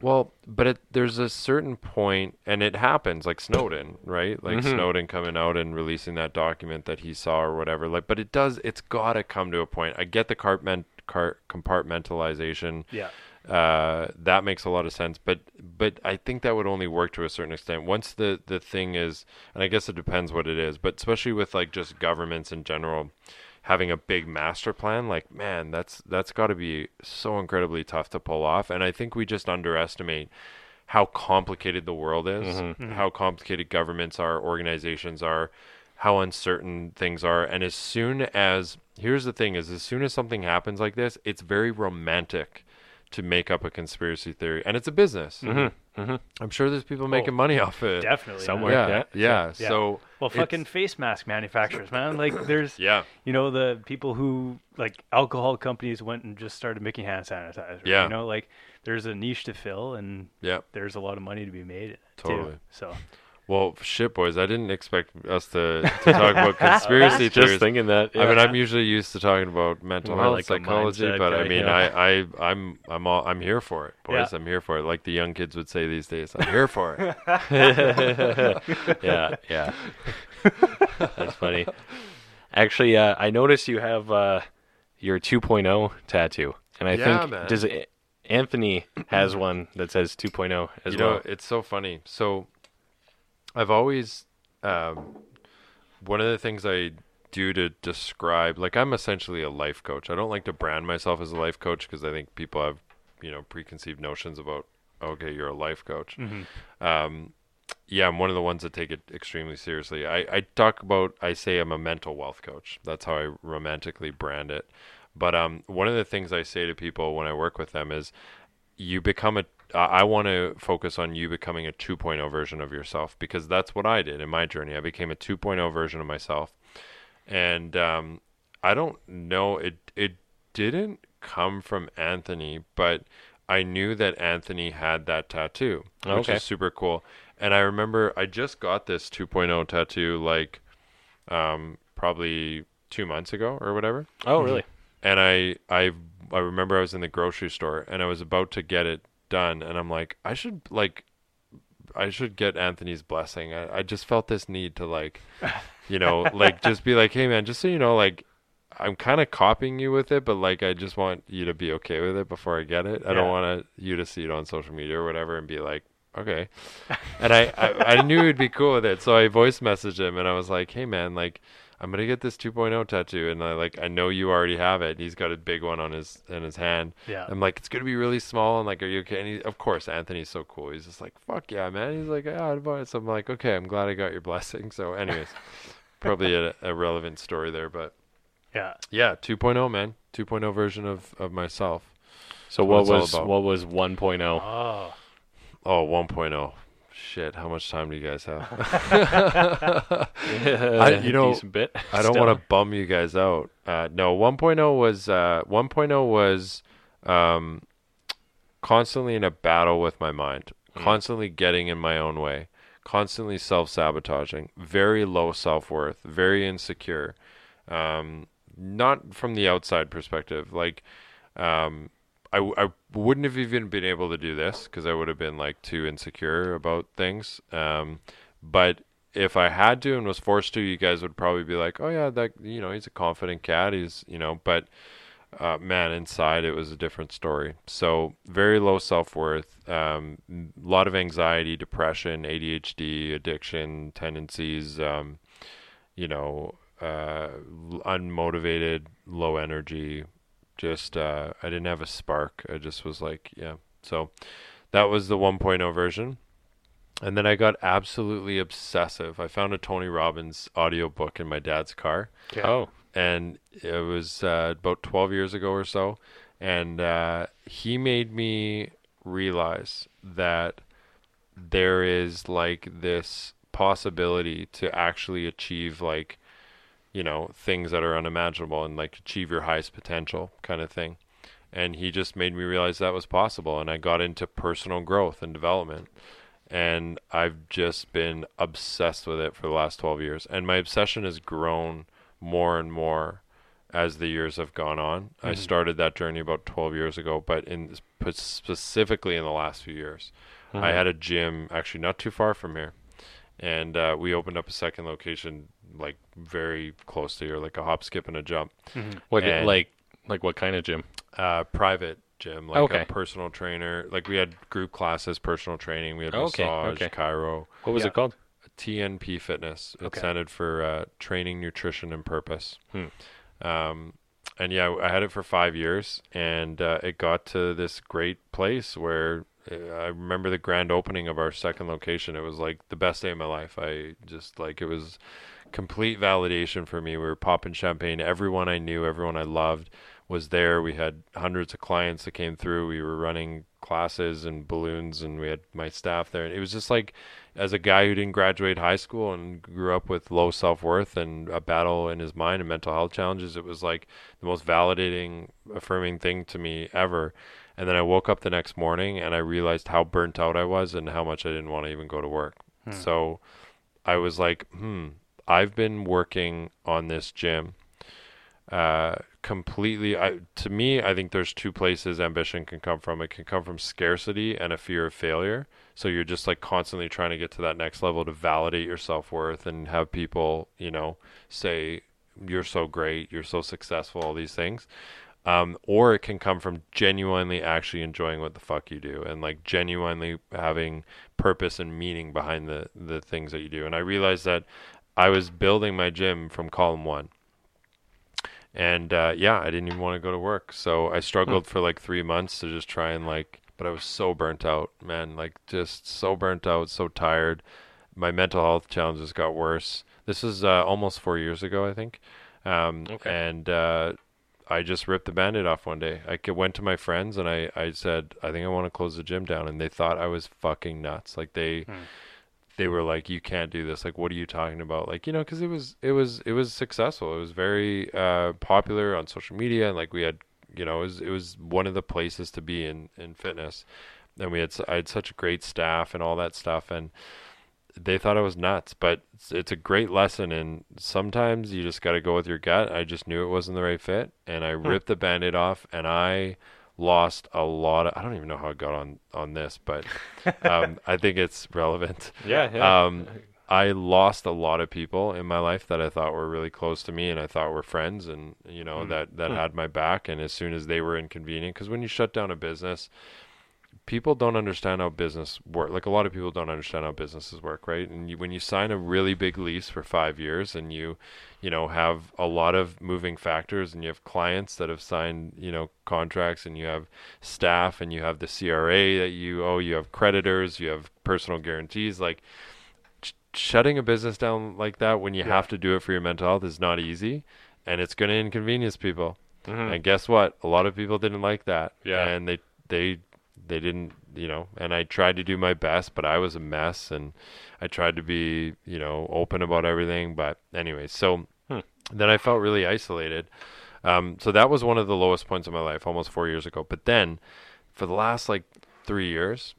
well but it, there's a certain point and it happens like snowden right like Mhm. snowden coming out and releasing that document that he saw or whatever like but it does it's got to come to a point i get the cartment, car, compartmentalization yeah, uh, that makes a lot of sense. But but I think that would only work to a certain extent. Once the the thing is, and I guess it depends what it is. But especially with like just governments in general, having a big master plan, like man, that's that's got to be so incredibly tough to pull off. And I think we just underestimate how complicated the world is, Mhm. Mhm. how complicated governments are, organizations are, how uncertain things are. And as soon as here's the thing is as soon as something happens like this, it's very romantic to make up a conspiracy theory. And it's a business. hmm hmm I'm sure there's people making Oh, money off it. definitely. Somewhere. Yeah, Yeah. yeah. Yeah. So Well, fucking face mask manufacturers, man. Like, there's, yeah. you know, the people who like alcohol companies went and just started making hand sanitizer. Yeah. You know, like there's a niche to fill, and Yeah. there's a lot of money to be made. Totally. Too. So Well, shit, boys. I didn't expect us to, to talk about conspiracy Just theories. thinking that. I mean. I'm usually used to talking about mental More health, like psychology, mindset but I mean, yeah. I, I, I'm, I'm all, I'm here for it, boys. Yeah. I'm here for it. Like the young kids would say these days, I'm here for it. yeah, yeah. That's funny. Actually, uh, I noticed you have uh, your 2.0 tattoo, and I Yeah, think man. does it, Anthony has one that says 2.0 as you well. know, it's so funny. So, I've always, um, one of the things I do to describe like I'm essentially a life coach. I don't like to brand myself as a life coach because I think people have, you know, preconceived notions about okay, you're a life coach. Mm-hmm. Um, yeah, I'm one of the ones that take it extremely seriously. I, I talk about I say I'm a mental wealth coach. That's how I romantically brand it. But um, one of the things I say to people when I work with them is you become a I want to focus on you becoming a 2.0 version of yourself because that's what I did in my journey. I became a 2.0 version of myself, and um, I don't know it. It didn't come from Anthony, but I knew that Anthony had that tattoo, which Okay. is super cool. And I remember I just got this 2.0 tattoo like um, probably two months ago or whatever Oh, really? and I I I remember I was in the grocery store and I was about to get it done and I'm like I should like I should get Anthony's blessing. I, I just felt this need to like you know like just be like hey man just so you know like I'm kind of copying you with it but like I just want you to be okay with it before I get it. I don't want you to see it on social media or whatever and be like okay. and I, I I knew he'd be cool with it so I voice messaged him and I was like hey man like I'm gonna get this 2.0 tattoo, and I like I know you already have it. And he's got a big one on his in his hand. Yeah. I'm like, it's gonna be really small. And like, are you okay? And he, of course, Anthony's so cool. He's just like, fuck yeah, man. He's like, yeah, I'd buy it. So I'm like, okay, I'm glad I got your blessing. So, anyways, probably a, a relevant story there, but Yeah. yeah, 2.0, man, 2.0 version of of myself. So What what it's all was what was 1.0? Oh. Oh, 1.0. Shit, how much time do you guys have? I, you know, bit. I don't want to bum you guys out. Uh, no, 1.0 was uh, 1.0 was um, constantly in a battle with my mind, Mm. constantly getting in my own way, constantly self-sabotaging, very low self-worth, very insecure. Um, not from the outside perspective, like um, I, I wouldn't have even been able to do this because I would have been like too insecure about things. Um, but if I had to and was forced to, you guys would probably be like, "Oh yeah, that you know, he's a confident cat. He's you know." But uh, man, inside it was a different story. So very low self worth, um, a lot of anxiety, depression, ADHD, addiction tendencies. Um, you know, uh, unmotivated, low energy. Just uh, I didn't have a spark. I just was like, yeah. So that was the 1.0 version. And then I got absolutely obsessive. I found a Tony Robbins audiobook in my dad's car Yeah. Oh, and it was uh, about 12 years ago or so and uh, he made me realize that there is like this possibility to actually achieve like you know things that are unimaginable and like achieve your highest potential kind of thing and he just made me realize that was possible and i got into personal growth and development and i've just been obsessed with it for the last 12 years and my obsession has grown more and more as the years have gone on. I Mhm. started that journey about 12 years ago, but in specifically in the last few years, I Mhm. had a gym actually not too far from here, and uh, we opened up a second location like very close to here, like a hop, skip, and a jump. Mhm. what and- like like what kind of gym? Uh, private gym, like Okay. a personal trainer. Like we had group classes, personal training. We had Okay, massage, okay. chiro. What was Yeah. it called? TNP Fitness. It Okay. standed for uh, Training, Nutrition, and Purpose. Hmm. Um, and yeah, I had it for five years, and uh, it got to this great place where Uh, I remember the grand opening of our second location. It was like the best day of my life. I just like it was complete validation for me. We were popping champagne. Everyone I knew, everyone I loved was there. We had hundreds of clients that came through. We were running classes and balloons, and we had my staff there. It was just like, as a guy who didn't graduate high school and grew up with low self worth and a battle in his mind and mental health challenges, it was like the most validating, affirming thing to me ever. And then I woke up the next morning and I realized how burnt out I was and how much I didn't want to even go to work. Hmm. So I was like, hmm, I've been working on this gym uh, completely. I, to me, I think there's two places ambition can come from. It can come from scarcity and a fear of failure. So you're just like constantly trying to get to that next level to validate your self worth and have people, you know, say you're so great, you're so successful, all these things. Um, or it can come from genuinely actually enjoying what the fuck you do and like genuinely having purpose and meaning behind the the things that you do. And I realized that I was building my gym from column one. and uh, yeah, I didn't even want to go to work. So I struggled for like three months to just try and like, but I was so burnt out, man. Like just so burnt out, so tired. My mental health challenges got worse. This is uh, almost four years ago, I think. Um, Okay. And uh, I just ripped the band-aid off one day. I went to my friends and I, I said, I think I want to close the gym down. And they thought I was fucking nuts. Like they, Hmm. they were like, you can't do this. Like, what are you talking about? Like, you know, cause it was, it was, it was successful. It was very, uh, popular on social media. And like we had, you know, it was, it was one of the places to be in, in fitness. And we had, I had such a great staff and all that stuff. And, they thought I was nuts, but it's, it's a great lesson. And sometimes you just got to go with your gut. I just knew it wasn't the right fit, and I ripped the band-aid off, and I lost a lot of. I don't even know how I got on on this, but um, I think it's relevant. Yeah, yeah. Um, I lost a lot of people in my life that I thought were really close to me and I thought were friends and you know Mm. that that Hmm. had my back and as soon as they were inconvenient because when you shut down a business people don't understand how business work like a lot of people don't understand how businesses work right and you, when you sign a really big lease for 5 years and you you know have a lot of moving factors and you have clients that have signed you know contracts and you have staff and you have the CRA that you owe you have creditors you have personal guarantees like sh- shutting a business down like that when you Yeah. have to do it for your mental health is not easy and it's going to inconvenience people Mhm. and guess what a lot of people didn't like that Yeah. and they they they didn't you know and i tried to do my best but i was a mess and i tried to be you know open about everything but anyway so Hmm. then i felt really isolated um, so that was one of the lowest points of my life almost four years ago but then for the last like three years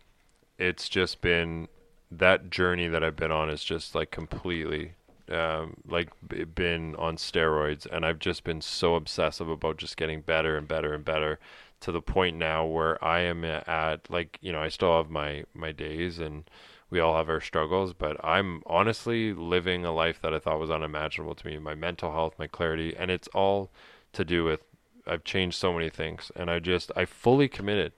it's just been that journey that i've been on is just like completely um, like b- been on steroids and i've just been so obsessive about just getting better and better and better to the point now where i am at like you know i still have my my days and we all have our struggles but i'm honestly living a life that i thought was unimaginable to me my mental health my clarity and it's all to do with i've changed so many things and i just i fully committed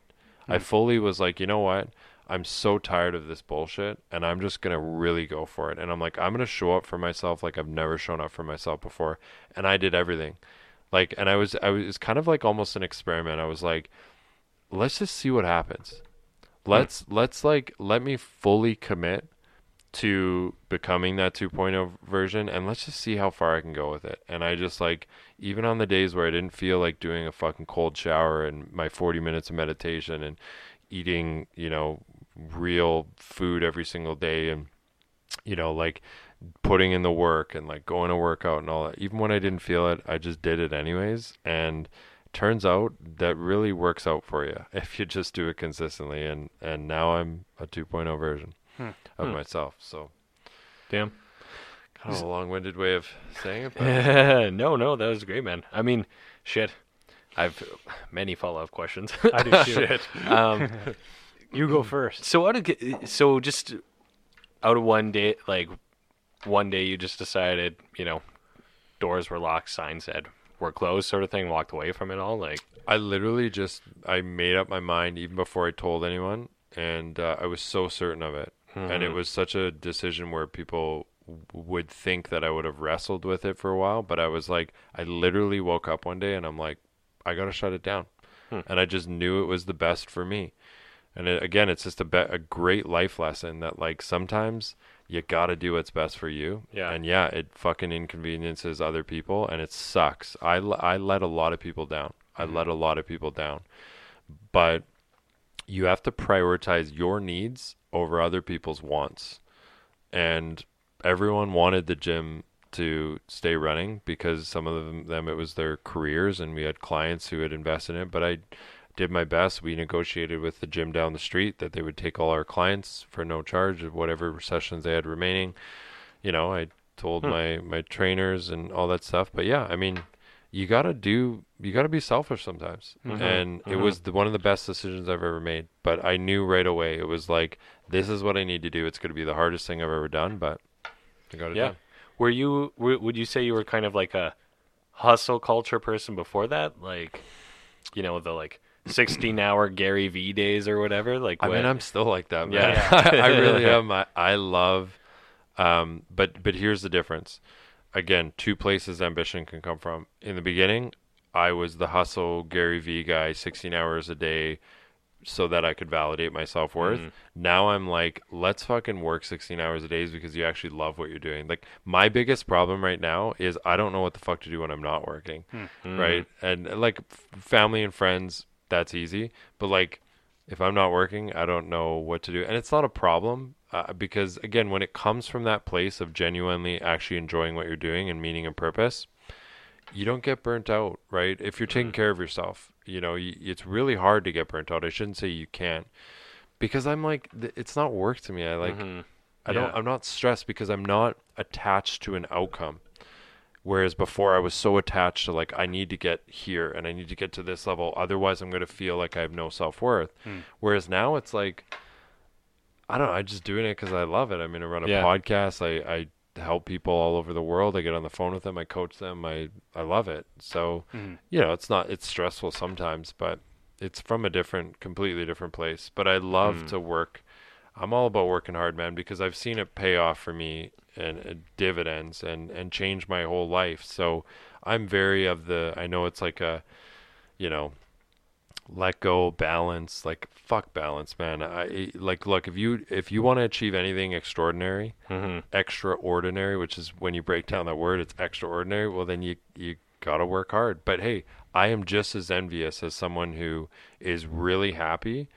i Hmm. fully was like you know what I'm so tired of this bullshit and I'm just going to really go for it. And I'm like, I'm going to show up for myself like I've never shown up for myself before. And I did everything. Like, and I was, I was kind of like almost an experiment. I was like, let's just see what happens. Hmm. Let's, let's like, let me fully commit to becoming that 2.0 version and let's just see how far I can go with it. And I just like, even on the days where I didn't feel like doing a fucking cold shower and my 40 minutes of meditation and eating, you know, real food every single day and you know like putting in the work and like going to work out and all that even when i didn't feel it i just did it anyways and turns out that really works out for you if you just do it consistently and and now i'm a 2.0 version Hmm. of Hmm. myself so Damn. kind of a long-winded way of saying it but no, no, that was great, man. I mean, shit. I've many follow-up questions. I do too. shit. Um, You go first. so out of ge- so just out of one day, like one day, you just decided, you know, doors were locked, sign said we're closed, sort of thing. Walked away from it all, like. I literally just I made up my mind even before I told anyone, and uh, I was so certain of it. And it Mhm. was such a decision where people would think that I would have wrestled with it for a while, but I was like, I literally woke up one day and I'm like, I gotta shut it down, Hmm. and I just knew it was the best for me. And it, again, it's just a be- a great life lesson that like sometimes you gotta do what's best for you. Yeah. And yeah, it fucking inconveniences other people, and it sucks. I l- I let a lot of people down. I Mhm. let a lot of people down, but you have to prioritize your needs over other people's wants. And everyone wanted the gym to stay running because some of them, them it was their careers and we had clients who had invested in it, but I did my best. We negotiated with the gym down the street that they would take all our clients for no charge of whatever sessions they had remaining. You know, I told Hmm. my my trainers and all that stuff. But yeah, I mean, you got to do you got to be selfish sometimes. Mhm, And it mhm. was the, one of the best decisions I've ever made. But I knew right away it was like this is what I need to do. It's going to be the hardest thing I've ever done, but I got it Yeah. Were you? Were, would you say you were kind of like a hustle culture person before that? Like, you know, the like sixteen-hour Gary Vee days or whatever. Like, I when, mean, I'm still like that, man. Yeah. I really am. I, I love, um, but but here's the difference. again, two places ambition can come from. In the beginning, I was the hustle Gary Vee guy, 16 hours a day, so that I could validate my self worth. Mhm. Now I'm like, let's fucking work 16 hours a day because you actually love what you're doing. Like my biggest problem right now is I don't know what the fuck to do when I'm not working, Mm. right? And like family and friends, that's easy, but like if I'm not working, I don't know what to do, and it's not a problem uh, because again, when it comes from that place of genuinely actually enjoying what you're doing and meaning and purpose, you don't get burnt out, right? If you're taking Mhm. care of yourself, you know, it's really hard to get burnt out. I shouldn't say you can't, because I'm like, th- it's not work to me. I like, Mhm. I don't, Yeah. I'm not stressed because I'm not attached to an outcome. Whereas before I was so attached to like I need to get here and I need to get to this level, otherwise I'm going to feel like I have no self worth. Hmm. Whereas now it's like, I don't know, I'm just doing it because I love it. I mean, I run a Yeah. podcast. I, I help people all over the world. I get on the phone with them. I coach them. I, I love it. So, Mhm. you know, it's not, it's stressful sometimes, but it's from a different, completely different place. But I love Mm. to work. I'm all about working hard, man, because I've seen it pay off for me and uh, dividends and, and change my whole life. So I'm very of the, I know it's like a, you know, let go balance like fuck balance man i like look if you if you want to achieve anything extraordinary Mhm. extraordinary which is when you break down that word it's extraordinary well then you you got to work hard but hey i am just as envious as someone who is really happy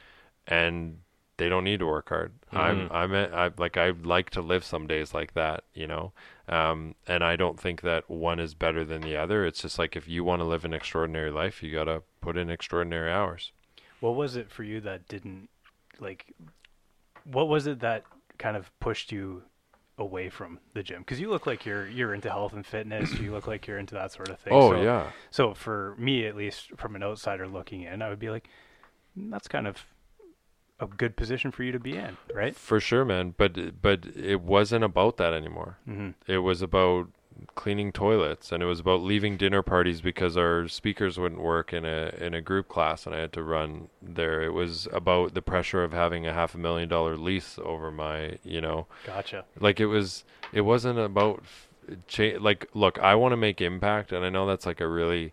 and they don't need to work hard i'm Mhm. i'm a, I, like i like to live some days like that you know um and i don't think that one is better than the other it's just like if you want to live an extraordinary life you got to put in extraordinary hours What was it for you that didn't like? What was it that kind of pushed you away from the gym? Because you look like you're you're into health and fitness. you look like you're into that sort of thing. oh so, yeah So for me, at least, from an outsider looking in, I would be like, "Mm, that's kind of a good position for you to be in, right? For sure, man. But but it wasn't about that anymore. Mm-hmm. It was about cleaning toilets, and it was about leaving dinner parties because our speakers wouldn't work in a in a group class, and I had to run there. It was about the pressure of having a half a million dollar lease over my, you know, Gotcha. like it was. It wasn't about cha- like look. I want to make impact, and I know that's like a really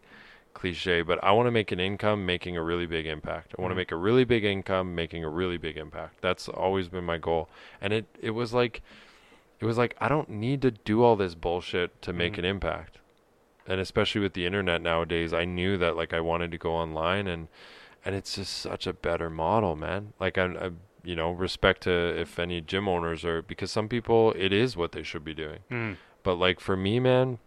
cliche, but I want to make an income making a really big impact. I want to Mhm. make a really big income making a really big impact. That's always been my goal. And it it was like it was like I don't need to do all this bullshit to make Mhm. an impact. And especially with the internet nowadays, I knew that like I wanted to go online and and it's just such a better model, man. Like I'm, I you know, respect to if any gym owners are because some people it is what they should be doing. Mm. But like for me, man,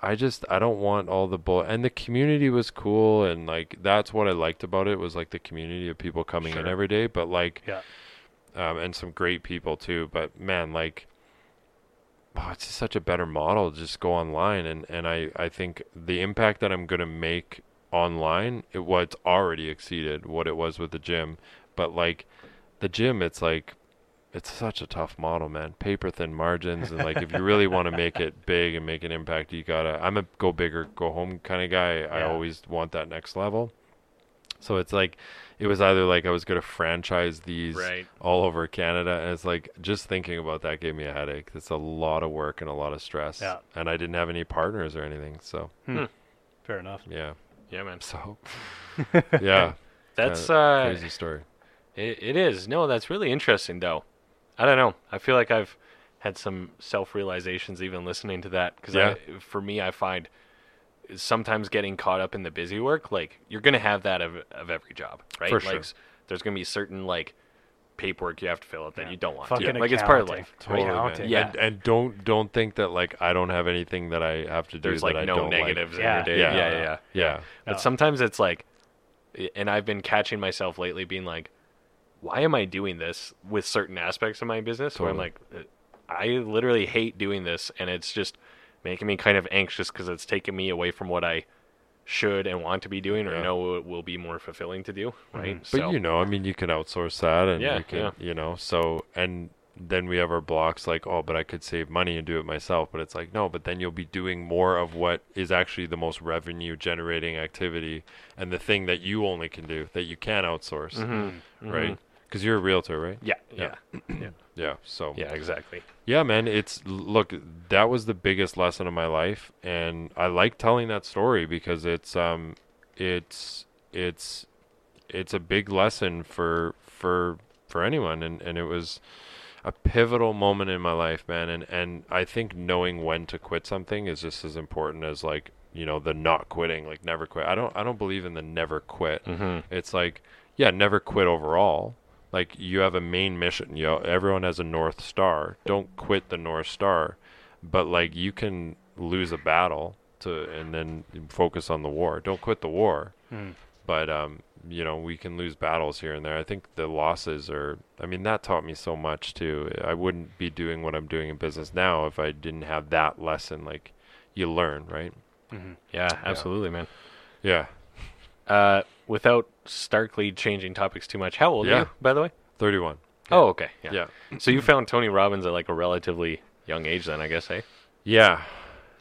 I just I don't want all the bull. And the community was cool, and like that's what I liked about it was like the community of people coming in every day. But like, Yeah. um, and some great people too. But man, like, wow, it's such a better model. to Just go online, and and I I think the impact that I'm gonna make online, it was already exceeded what it was with the gym. But like, the gym, it's like it's such a tough model, man. Paper thin margins, and like if you really want to make it big and make an impact, you gotta. I'm a go bigger, go home kind of guy. I always want that next level. So it's like, it was either like I was gonna franchise these Right. all over Canada, and it's like just thinking about that gave me a headache. It's a lot of work and a lot of stress. Yeah. And I didn't have any partners or anything, so Hmm. Fair enough. yeah. Yeah, man. So yeah, That's kinda uh, crazy story. It, it is. No, that's really interesting, though. I don't know. I feel like I've had some self realizations even listening to that. Because Yeah. for me, I find sometimes getting caught up in the busy work, like you're gonna have that of of every job, right? For like sure. s- there's gonna be certain like paperwork you have to fill out that Yeah. you don't want Fucking to. Like it's part of life. Totally, man. Yeah. And, and don't don't think that like I don't have anything that I have to do There's that like I no don't like. negatives in Yeah. your day. Yeah. Yeah, yeah, yeah. Yeah. But Yeah. sometimes it's like, and I've been catching myself lately being like, why am I doing this with certain aspects of my business? Where I'm like, uh, I literally hate doing this, and it's just making me kind of anxious because it's taking me away from what I should and want to be doing, or Yeah. know it will be more fulfilling to do. Right. But you know, I mean, you can outsource that, and Yeah, you can, yeah. you know, so and then we have our blocks like, oh, but I could save money and do it myself. But it's like, no, but then you'll be doing more of what is actually the most revenue generating activity and the thing that you only can do that you can outsource, Mhm, right? mhm. Because you're a realtor, right? Yeah, yeah, Yeah. yeah. So yeah, exactly. Yeah, man, it's look, that was the biggest lesson of my life and I like telling that story because it's um it's it's it's a big lesson for for for anyone and and it was a pivotal moment in my life, man, and and I think knowing when to quit something is just as important as like, you know, the not quitting, like never quit. I don't I don't believe in the never quit. Mm-hmm. It's like, yeah, never quit overall. Like you have a main mission. You know, everyone has a north star. Don't quit the north star, but like you can lose a battle to and then focus on the war. Don't quit the war. Mm. But um, you know, we can lose battles here and there. I think the losses are. I mean, that taught me so much too. I wouldn't be doing what I'm doing in business now if I didn't have that lesson. Like, you learn, right? hmm Yeah, absolutely, man. Yeah, Uh, without starkly changing topics too much, how old are you, by the way? thirty-one. Oh, okay. Yeah. Yeah. So you found Tony Robbins at like a relatively young age, then I guess, hey? Yeah,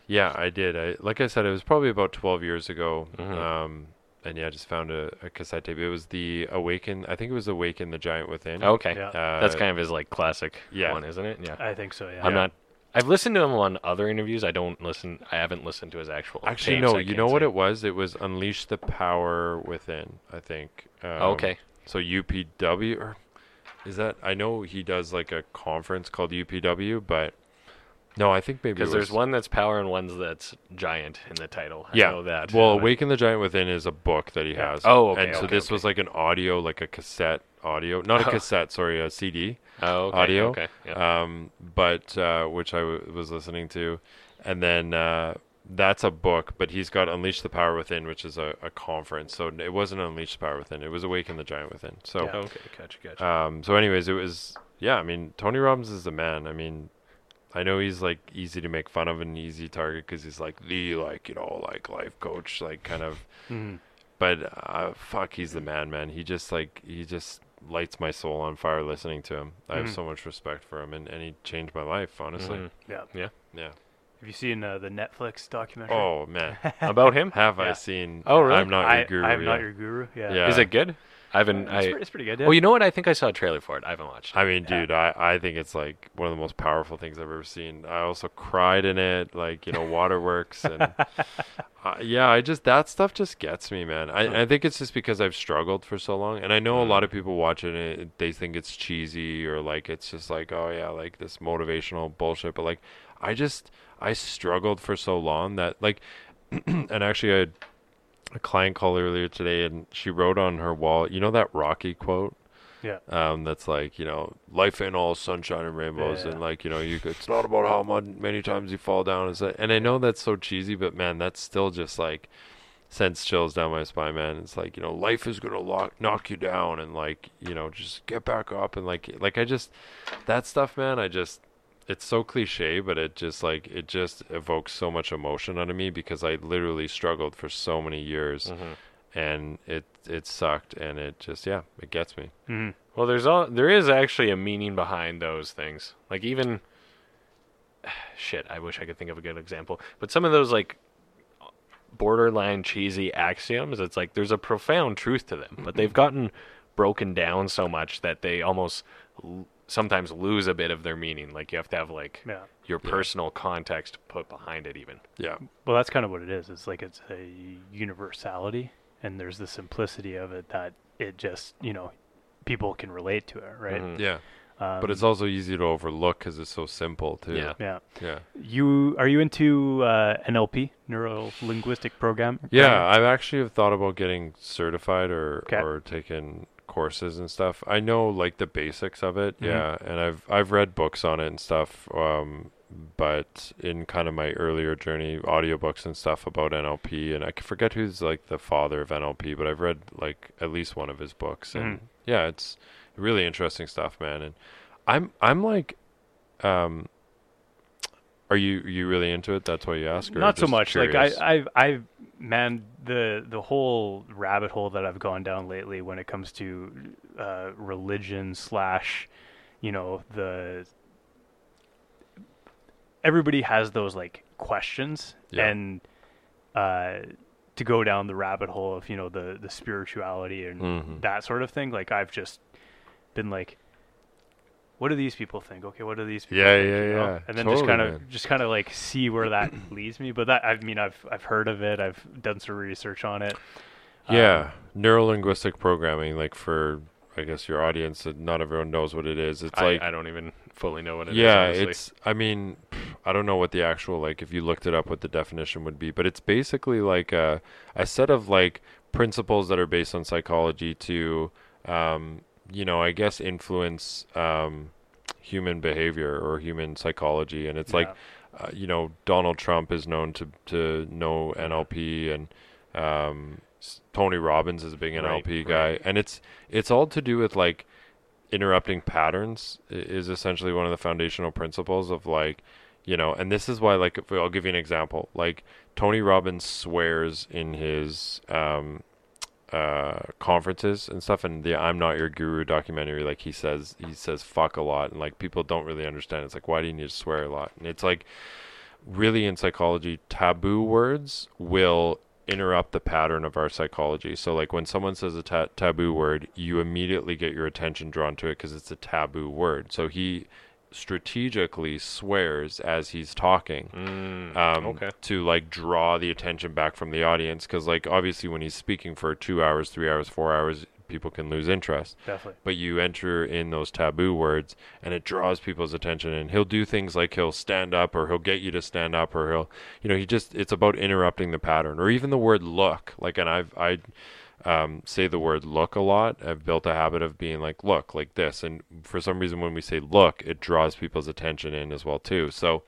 yeah, I did. I like I said, it was probably about twelve years ago. Mhm. Um, and yeah, I just found a, a cassette tape. It was the Awaken. I think it was Awaken the Giant Within. Okay. Yeah. uh, That's kind of his like classic yeah. one, isn't it? Yeah. I think so. Yeah. I'm Yeah. not. I've listened to him on other interviews. I don't listen. I haven't listened to his actual. Actually, no. You know what it was? It was Unleash the Power Within. I think. Um, Oh, okay. So UPW or is that? I know he does like a conference called UPW, but no, I think maybe Because there's one that's power and one's that's giant in the title. I Yeah. know that. Well, Awaken the Giant Within is a book that he Yeah. has. Oh, okay, And so okay, this okay. was like an audio, like a cassette audio, not a cassette, sorry, a CD. Oh, okay, audio. Okay. Yeah. Um, but uh, which I w- was listening to, and then uh, that's a book. But he's got Unleash the Power Within, which is a, a conference. So it wasn't Unleash the Power Within; it was Awaken the Giant Within. So, Yeah. okay. Gotcha. Gotcha. um, so anyways, it was yeah. I mean, Tony Robbins is the man. I mean. I know he's like easy to make fun of and easy target because he's like the like you know like life coach like kind of Mhm. but uh, fuck, he's the man, man. He just like he just lights my soul on fire listening to him. I have Mhm. so much respect for him, and, and he changed my life, honestly. Mhm. Yeah. Yeah. Have you seen uh, the Netflix documentary? Oh man, About him? have I seen? Oh, really? I'm not I, your guru. I'm not your guru. Yeah. Yeah. Is it good? I haven't. It's, I. pre- it's pretty good. Yeah. Well, you know what? I think I saw a trailer for it. I haven't watched. it. I mean, Yeah. dude, I, I think it's like one of the most powerful things I've ever seen. I also cried in it, like you know, Waterworks, and uh, yeah, I just that stuff just gets me, man. I, I think it's just because I've struggled for so long, and I know a Mm. lot of people watching it, they think it's cheesy or like it's just like, oh yeah, like this motivational bullshit. But like, I just I struggled for so long that like, and actually I had a client call earlier today, and she wrote on her wall, you know that Rocky quote yeah. um, that's like you know life ain't all sunshine and rainbows Yeah. and like you know you it's not about how many times you fall down is that and i know that's so cheesy but man that's still just like sends chills down my spine man it's like you know life is gonna lock, knock you down and like you know just get back up and like like i just that stuff man i just it's so cliche but it just like it just evokes so much emotion out of me because i literally struggled for so many years Mhm. and it it sucked and it just yeah it gets me Mhm. Well, there's all there is actually a meaning behind those things. Like even shit, I wish I could think of a good example. But some of those like borderline cheesy axioms, it's like there's a profound truth to them, but they've gotten broken down so much that they almost l- sometimes lose a bit of their meaning. Like you have to have like Yeah. your Yeah. personal context put behind it even. yeah Well, that's kind of what it is. It's like it's a universality, and there's the simplicity of it that it just you know people can relate to it, right? Mhm. Yeah, Um, but it's also easy to overlook because it's so simple too. Yeah. yeah. yeah, You are you into uh, NLP, neuro linguistic program? yeah. I've actually have thought about getting certified or Okay. or taking courses and stuff. I know like the basics of it. Mhm. Yeah, and I've I've read books on it and stuff. Um, but in kind of my earlier journey, audiobooks and stuff about NLP, and I forget who's like the father of NLP, but I've read like at least one of his books, and Mhm. yeah, it's really interesting stuff, man. And I'm I'm like, um, are you you really into it? That's why you ask, or Not so much. curious? Like I, I've, I've, man, the the whole rabbit hole that I've gone down lately when it comes to uh, religion slash, you know, the everybody has those like questions Yeah. and uh, to go down the rabbit hole of you know the the spirituality and Mhm. that sort of thing. Like I've just been like, what do these people think? Okay, what do these people Yeah, think? yeah, you know? yeah. And then just kind of man. just kind of like see where that leads me. But that I mean, I've I've heard of it. I've done some research on it. Yeah, neuro linguistic programming, like for I guess your audience, that not everyone knows what it is. It's I, like I don't even fully know what it is. yeah, honestly. it's. I mean, I don't know what the actual like. If you looked it up, what the definition would be, but it's basically like a a set of like principles that are based on psychology to, um, you know, I guess influence um, human behavior or human psychology, and it's like uh, you know, Donald Trump is known to to know NLP, and um, Tony Robbins is a big Right, NLP guy, right. and it's it's all to do with like interrupting patterns is essentially one of the foundational principles of like you know and this is why like if i'll give you an example. Like tony robbins swears in his um uh conferences and stuff. And the i'm not your guru documentary like he says he says fuck a lot. And like people don't really understand. It's like why do you need to swear a lot? And it's like really in psychology taboo words will interrupt the pattern of our psychology. So like when someone says a ta- taboo word you immediately get your attention drawn to it because it's a taboo word. So he strategically swears as he's talking Mm, um, okay. to like draw the attention back from the audience because like obviously when he's speaking for two hours three hours four hours people can lose interest Definitely. but you enter in those taboo words and it draws people's attention and he'll do things like he'll stand up or he'll get you to stand up or he'll you know he just it's about interrupting the pattern or even the word look like and i've i um, say the word look a lot i've built a habit of being like look like this and for some reason when we say look it draws people's attention in as well too so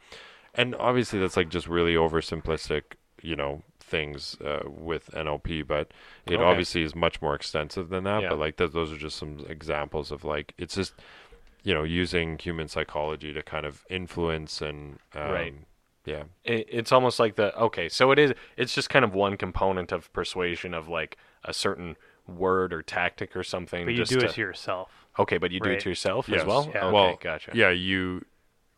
and obviously that's like just really oversimplistic you know things uh, with nlp but it Okay. obviously is much more extensive than that Yeah. but like th- those are just some examples of like it's just you know using human psychology to kind of influence and um, Right. yeah it, it's almost like the okay so it is it's just kind of one component of persuasion of like a certain word or tactic or something But you just do to, it to yourself. okay but you do it to yourself Yes. as well Yeah. okay well gotcha yeah you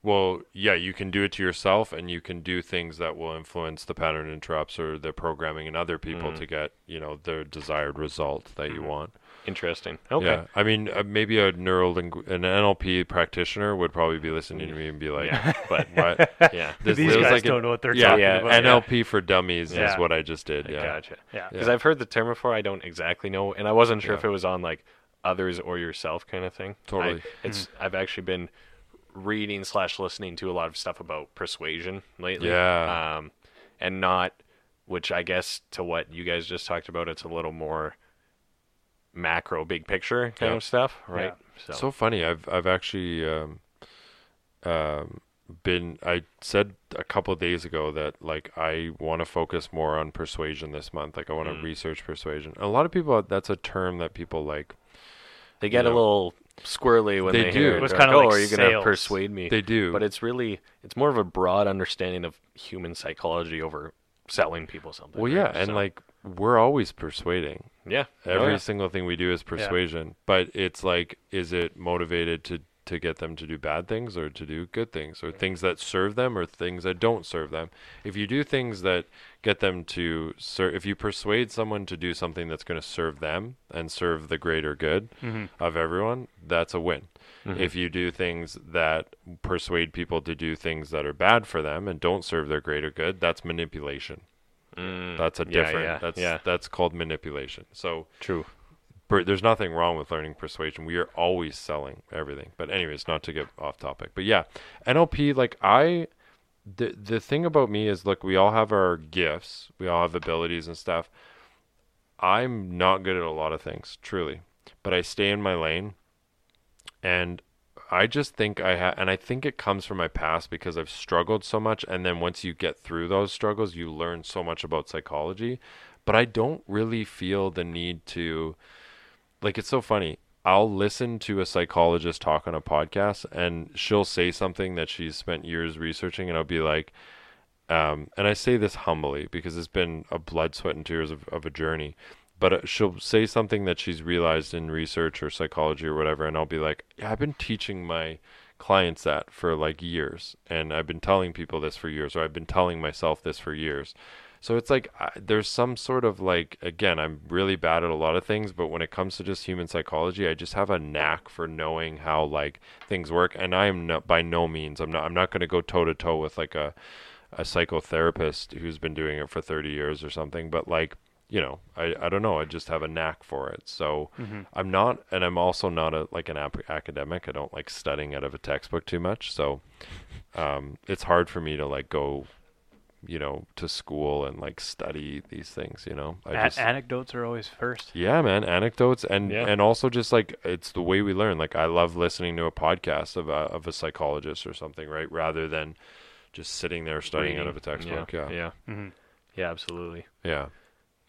well yeah you can do it to yourself and you can do things that will influence the pattern interrupts or the programming in other people Mm. to get you know the desired result that you Mhm. want interesting okay yeah i mean uh, maybe a neural lingu- an nlp practitioner would probably be listening to me and be like yeah but what yeah This These guys like a- don't know what they're yeah, talking yeah, about. and- nlp for dummies Yeah. is what i just did I yeah gotcha yeah. because Yeah. i've heard the term before i don't exactly know and i wasn't sure Yeah. if it was on like others or yourself kind of thing I- Totally. it's i've actually been reading slash listening to a lot of stuff about persuasion lately Yeah. um and not which i guess to what you guys just talked about it's a little more macro big picture kind Yeah. of stuff right So, so, funny. I've I've actually um, um, been. I said a couple of days ago that like I want to focus more on persuasion this month. Like I want to Mm. research persuasion. A lot of people. That's a term that people like. they get you a little squirrely when they they, do. hear It was like, like oh are you gonna sales. persuade me They do. but it's really it's more of a broad understanding of human psychology over selling people something well, yeah, right? and So, like we're always persuading. yeah Every oh, yeah. single thing we do is persuasion. But it's like, is it motivated to to get them to do bad things or to do good things or things that serve them or things that don't serve them? If you do things that get them to serve, if you persuade someone to do something that's going to serve them and serve the greater good hmm of everyone, that's a win. Mhm. If you do things that persuade people to do things that are bad for them and don't serve their greater good, that's manipulation. Mm, That's a yeah, different. yeah, that's yeah that's called manipulation. So true per- there's nothing wrong with learning persuasion. We are always selling everything. But anyways, not to get off topic. But yeah, NLP like I the the thing about me is look, we all have our gifts. We all have abilities and stuff. I'm not good at a lot of things, truly. But I stay in my lane and I just think I have, and I think it comes from my past because I've struggled so much. And then once you get through those struggles, you learn so much about psychology. But I don't really feel the need to, like, it's so funny. I'll listen to a psychologist talk on a podcast, and she'll say something that she's spent years researching, and I'll be like, um, and I say this humbly because it's been a blood, sweat, and tears of, of a journey. But uh, she'll say something that she's realized in research or psychology or whatever, and I'll be like, yeah, I've been teaching my clients that for like years, and I've been telling people this for years, or I've been telling myself this for years. So it's like I, there's some sort of like again, I'm really bad at a lot of things, but when it comes to just human psychology, I just have a knack for knowing how like things work. And I am not by no means I'm not I'm not going to go toe to toe with like a a psychotherapist who's been doing it for 30 years or something, but like you know, I, I don't know. I just have a knack for it. So Mhm. I'm not, and I'm also not a like an ap- academic. I don't like studying out of a textbook too much. So um, it's hard for me to like go, you know, to school and like study these things. You know, I A- just anecdotes are always first. yeah, man, anecdotes and Yeah. and also just like it's the way we learn. Like I love listening to a podcast of a of a psychologist or something, right? Rather than just sitting there studying out of a textbook. Yeah, Yeah. Yeah. hmm Yeah, absolutely. yeah,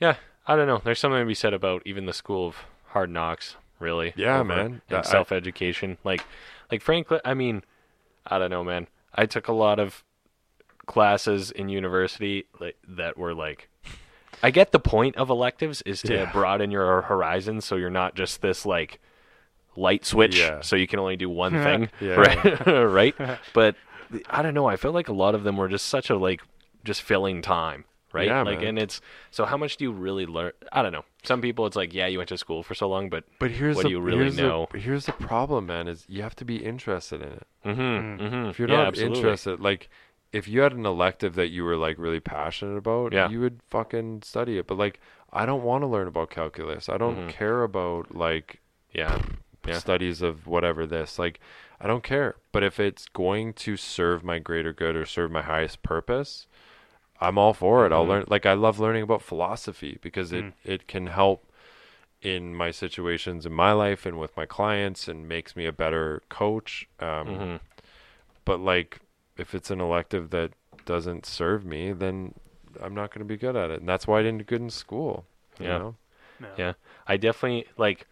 Yeah, I don't know. There's something to be said about even the school of hard knocks, really. Yeah, over- man. And That- self education. Like like frankly I mean, I don't know, man. I took a lot of classes in university like that were like I get the point of electives is to Yeah. broaden your horizons so you're not just this like light switch Yeah. so you can only do one thing Yeah. right right but i don't know i feel like a lot of them were just such a like just filling time right Yeah, like man. and it's so how much do you really learn i don't know some people it's like yeah you went to school for so long but But here's What the, do you really here's the- know? here's the problem, man. Is you have to be interested in it. mm-hmm, mm-hmm. If you're yeah, not absolutely. interested, like if you had an elective that you were like really passionate about, Yeah. you would fucking study it. But like, I don't want to learn about calculus. I don't Mhm. care about like yeah Yeah. studies of whatever this. Like, I don't care. But if it's going to serve my greater good or serve my highest purpose, I'm all for it. I'll Mhm. learn. Like, I love learning about philosophy because it Mm. it can help in my situations in my life and with my clients and makes me a better coach. Um, hmm but like if it's an elective that doesn't serve me then i'm not going to be good at it and that's why i didn't do good in school you Yeah. know? Yeah. I definitely like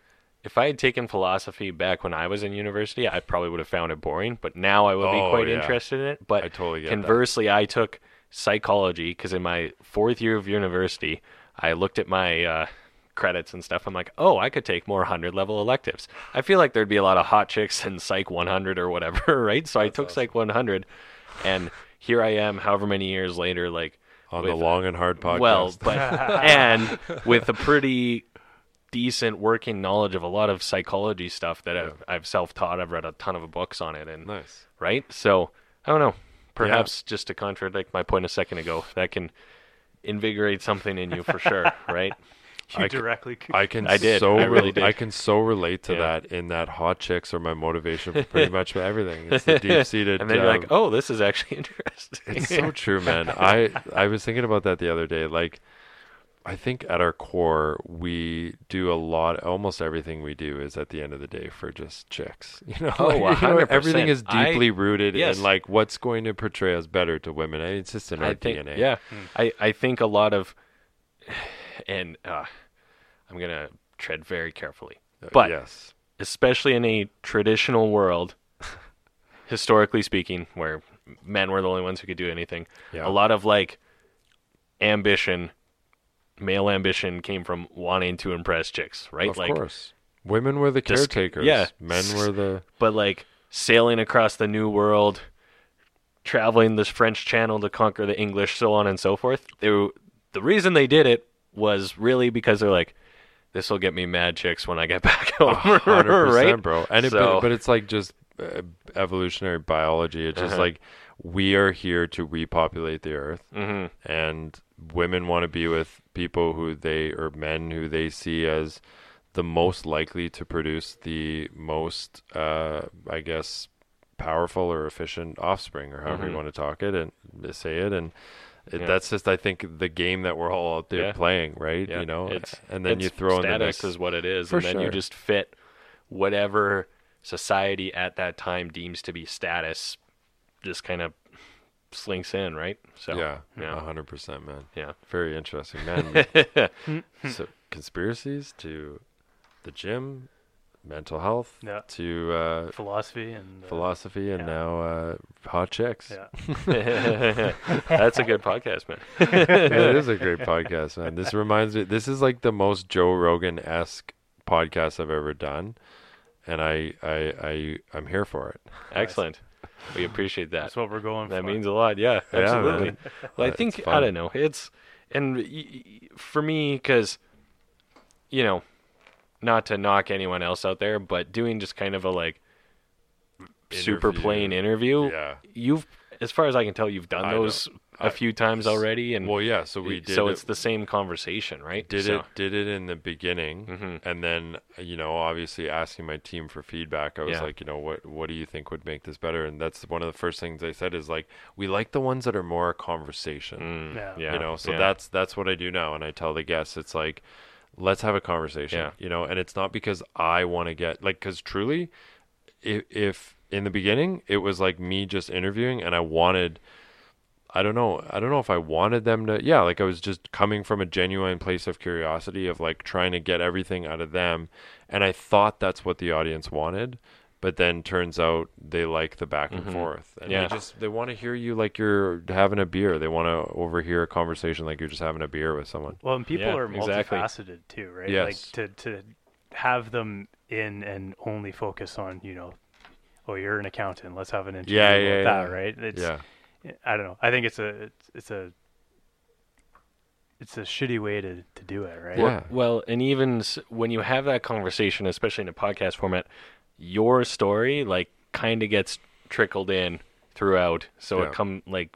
if I had taken philosophy back when I was in university, I probably would have found it boring, but now I would Oh, be quite yeah. interested in it. But i totally get conversely, I took psychology because in my fourth year of university, I looked at my uh, credits and stuff. I'm like, oh, I could take more 100 level electives. I feel like there'd be a lot of hot chicks in Psych 100 or whatever, right? So I took awesome. Psych 100, and here I am, however many years later, like, on with- the long and hard podcast well, but and with a pretty decent working knowledge of a lot of psychology stuff that I've, I've self-taught. I've read a ton of books on it, and nice right. So I don't know. Perhaps just to contradict my point a second ago, that can invigorate something in you for sure, right? You I directly. c- i can I did. so I really did. i can so relate to Yeah. that in that hot chicks are my motivation for pretty much everything it's the deep-seated and then you're uh, like, oh, this is actually interesting. It's so true, man. I I was thinking about that the other day. Like, I think at our core, we do a lot. Almost everything we do is at the end of the day for just chicks. You know, Oh, Like, you know, everything is I- deeply rooted yes. in like what's going to portray us better to women. And It's just in our I think, DNA. yeah, Hmm. I, I think a lot of, and uh, I'm gonna tread very carefully, Uh, but yes, especially in a traditional world, historically speaking, where men were the only ones who could do anything, yeah, a lot of like ambition, male ambition, came from wanting to impress chicks, right? of like, course. Women were the caretakers. yeah. men were the but like sailing across the new world, traveling this French Channel to conquer the English, so on and so forth. They were, the reason they did it was really because they're like, this will get me mad chicks when I get back home, right? bro. And it, So- but, but it's like just uh, evolutionary biology. It's just Uh-huh. like we are here to repopulate the earth. hmm and women want to be with people who they or men who they see as the most likely to produce the most uh i guess powerful or efficient offspring or however Mhm. you want to talk it and say it and it, Yeah. that's just i think the game that we're all out there Yeah. playing right Yeah, you know it's- and then you throw in the status next is what it is, and then you just fit whatever society at that time deems to be status, just kind of slinks in, right? So yeah yeah. hundred percent man yeah. very interesting man so conspiracies to the gym mental health Yeah. to uh Philosophy and uh, philosophy and yeah. now uh, hot chicks. Yeah. That's a good podcast, man. it is a great podcast, man. This reminds me. This is like the most Joe Rogan esque podcast I've ever done, and I, I, I, I'm here for it. Excellent. We appreciate that. That's what we're going for. That for. means a lot. Yeah, Yeah, absolutely. man. well, I think I don't know. It's and for me, because you know, not to knock anyone else out there, but doing just kind of a like super plain interview, Yeah. you've, as far as I can tell, you've done I know. Those a I- few times already, and Well, yeah. So we did. so it- it's the same conversation, right? did So- it did it in the beginning Mhm. and then you know obviously asking my team for feedback i was Yeah. like you know what what do you think would make this better and that's one of the first things i said is like we like the ones that are more a conversation Mm, Yeah. yeah, you know so yeah. that's that's what i do now and i tell the guests it's like let's have a conversation Yeah. you know and it's not because i want to get like because truly if, if in the beginning it was like me just interviewing and i wanted I don't know. I don't know if I wanted them to. Yeah, like I was just coming from a genuine place of curiosity of like trying to get everything out of them, and I thought that's what the audience wanted. But then turns out they like the back and Mhm. forth, and Yeah. they just they want to hear you like you're having a beer. They want to overhear a conversation like you're just having a beer with someone. Well, and people Yeah, are exactly. multifaceted too, right? Yes. Like to to have them in and only focus on, you know, oh, you're an accountant. Let's have an interview Yeah, about yeah, that, yeah. right? It's, yeah, I don't know. I think it's a it's, it's a it's a shitty way to, to do it, right? Yeah. Well, and even when you have that conversation, especially in a podcast format, your story like kind of gets trickled in throughout, so Yeah. it come like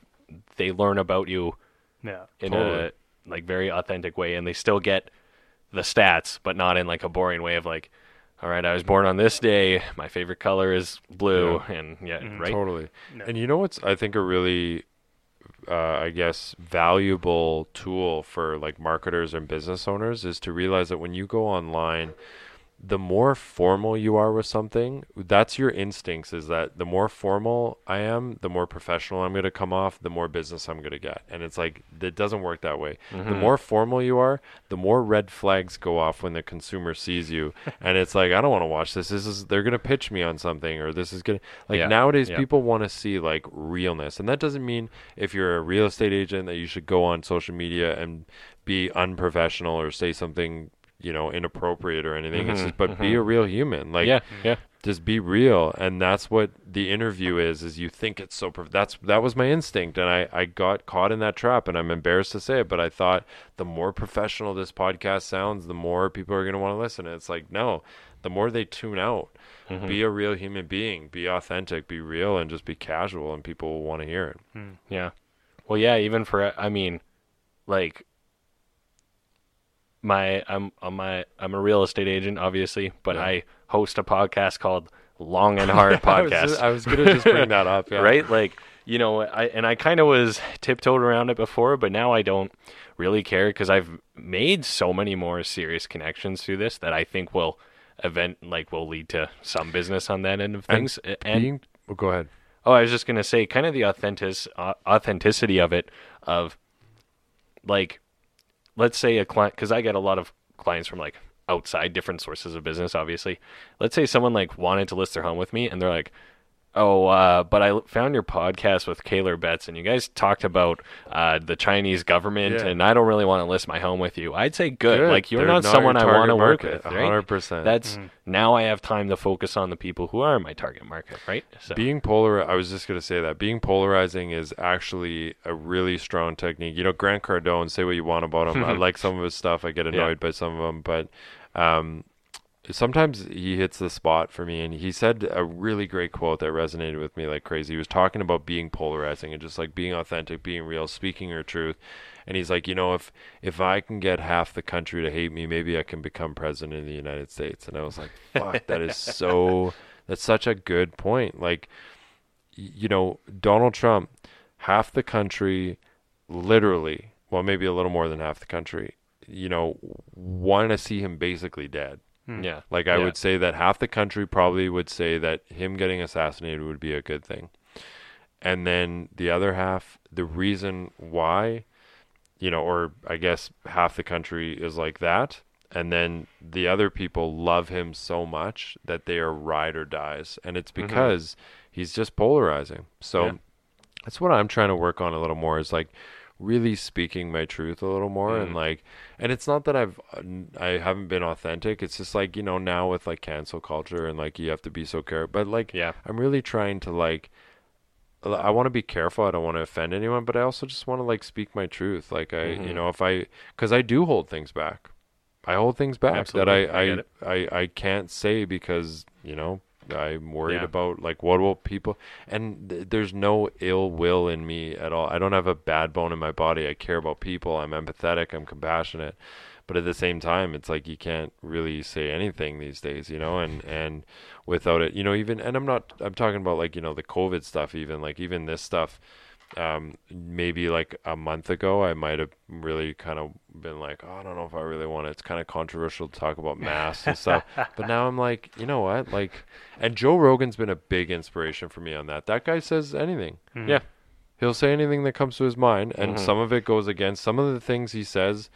they learn about you Yeah. in Totally. a like very authentic way, and they still get the stats, but not in like a boring way of like, all right, I was born on this day, my favorite color is blue, and yeah, Mhm. right, totally. No. And you know what's I think a really uh, I guess valuable tool for like marketers and business owners is to realize that when you go online the more formal you are with something that's your instincts is that the more formal I am the more professional I'm going to come off the more business I'm going to get and it's like it doesn't work that way the Mhm. more formal you are the more red flags go off when the consumer sees you and it's like I don't want to watch this this is they're going to pitch me on something or this is going to like Yeah. nowadays Yeah. people want to see like realness and that doesn't mean if you're a real estate agent that you should go on social media and be unprofessional or say something you know inappropriate or anything. It's Mhm, just but be a real human. Like yeah, yeah, just be real. And that's what the interview is is you think it's so prof- that's that was my instinct. And I, I got caught in that trap and i'm embarrassed to say it but i thought the more professional this podcast sounds the more people are going to want to listen. And it's like no the more they tune out Mhm. be a real human being be authentic be real and just be casual and people will want to hear it. Hmm. Yeah. Well, yeah, even for I mean, like my I'm I'm my I'm a real estate agent, obviously, but Yeah. I host a podcast called Long and Hard I was, Podcast. I was gonna just bring that up yeah. Right? Like, you know, I and I kind of was tiptoed around it before, but now I don't really care because I've made so many more serious connections through this that I think will event like will lead to some business on that end of things. A- And, Being, well, go ahead Oh, I was just gonna say, kind of the authentic uh, authenticity of it, of like, let's say a client, because I get a lot of clients from like outside different sources of business. Obviously, let's say someone like wanted to list their home with me, and they're like, "Oh, uh, but I found your podcast with Kaler Betts, and you guys talked about uh, the Chinese government, Yeah. and I don't really want to list my home with you." I'd say, "Good, Good. like you're They're not, not someone I want to work with, right?" 100%. That's Mhm. now I have time to focus on the people who are my target market, right? So. Being polar, I was just going to say that being polarizing is actually a really strong technique. You know, Grant Cardone, say what you want about him. I like some of his stuff. I get annoyed by some of them, but um, sometimes he hits the spot for me. And he said a really great quote that resonated with me like crazy. He was talking about being polarizing and just like being authentic, being real, speaking your truth. And he's like, you know, if if I can get half the country to hate me, maybe I can become president of the United States. And I was like, fuck, that is so. That's such a good point. Like, you know, Donald Trump, half the country, literally, well, maybe a little more than half the country, you know, want to see him basically dead. Yeah, Like, I Yeah. would say that half the country probably would say that him getting assassinated would be a good thing. And then the other half, the reason why, you know, or I guess half the country is like that. And then the other people love him so much that they are ride or dies. And it's Mhm. because he's just polarizing. So Yeah. that's what I'm trying to work on a little more is like really speaking my truth a little more and Mm. like and it's not that I've I haven't been authentic it's just like you know now with like cancel culture and like you have to be so careful but like yeah. I'm really trying to like I want to be careful. I don't want to offend anyone, but I also just want to like speak my truth. Like I, you Mhm. know, if I, because I do hold things back. I hold things back Absolutely. that I I I. I I can't say because you know I'm worried Yeah. about like what will people and th- there's no ill will in me at all. I don't have a bad bone in my body. I care about people. I'm empathetic. I'm compassionate. But at the same time, it's like you can't really say anything these days, you know, and and without it, you know, even and I'm not I'm talking about like, you know, the COVID stuff even like even this stuff um maybe like a month ago I might have really kind of been like, oh, I don't know if I really want it. It's kind of controversial to talk about masks and stuff. But now I'm like, you know what? Like and Joe Rogan's been a big inspiration for me on that. That guy says anything. Mhm. Yeah. He'll say anything that comes to his mind, and Mhm. some of it goes against some of the things he says.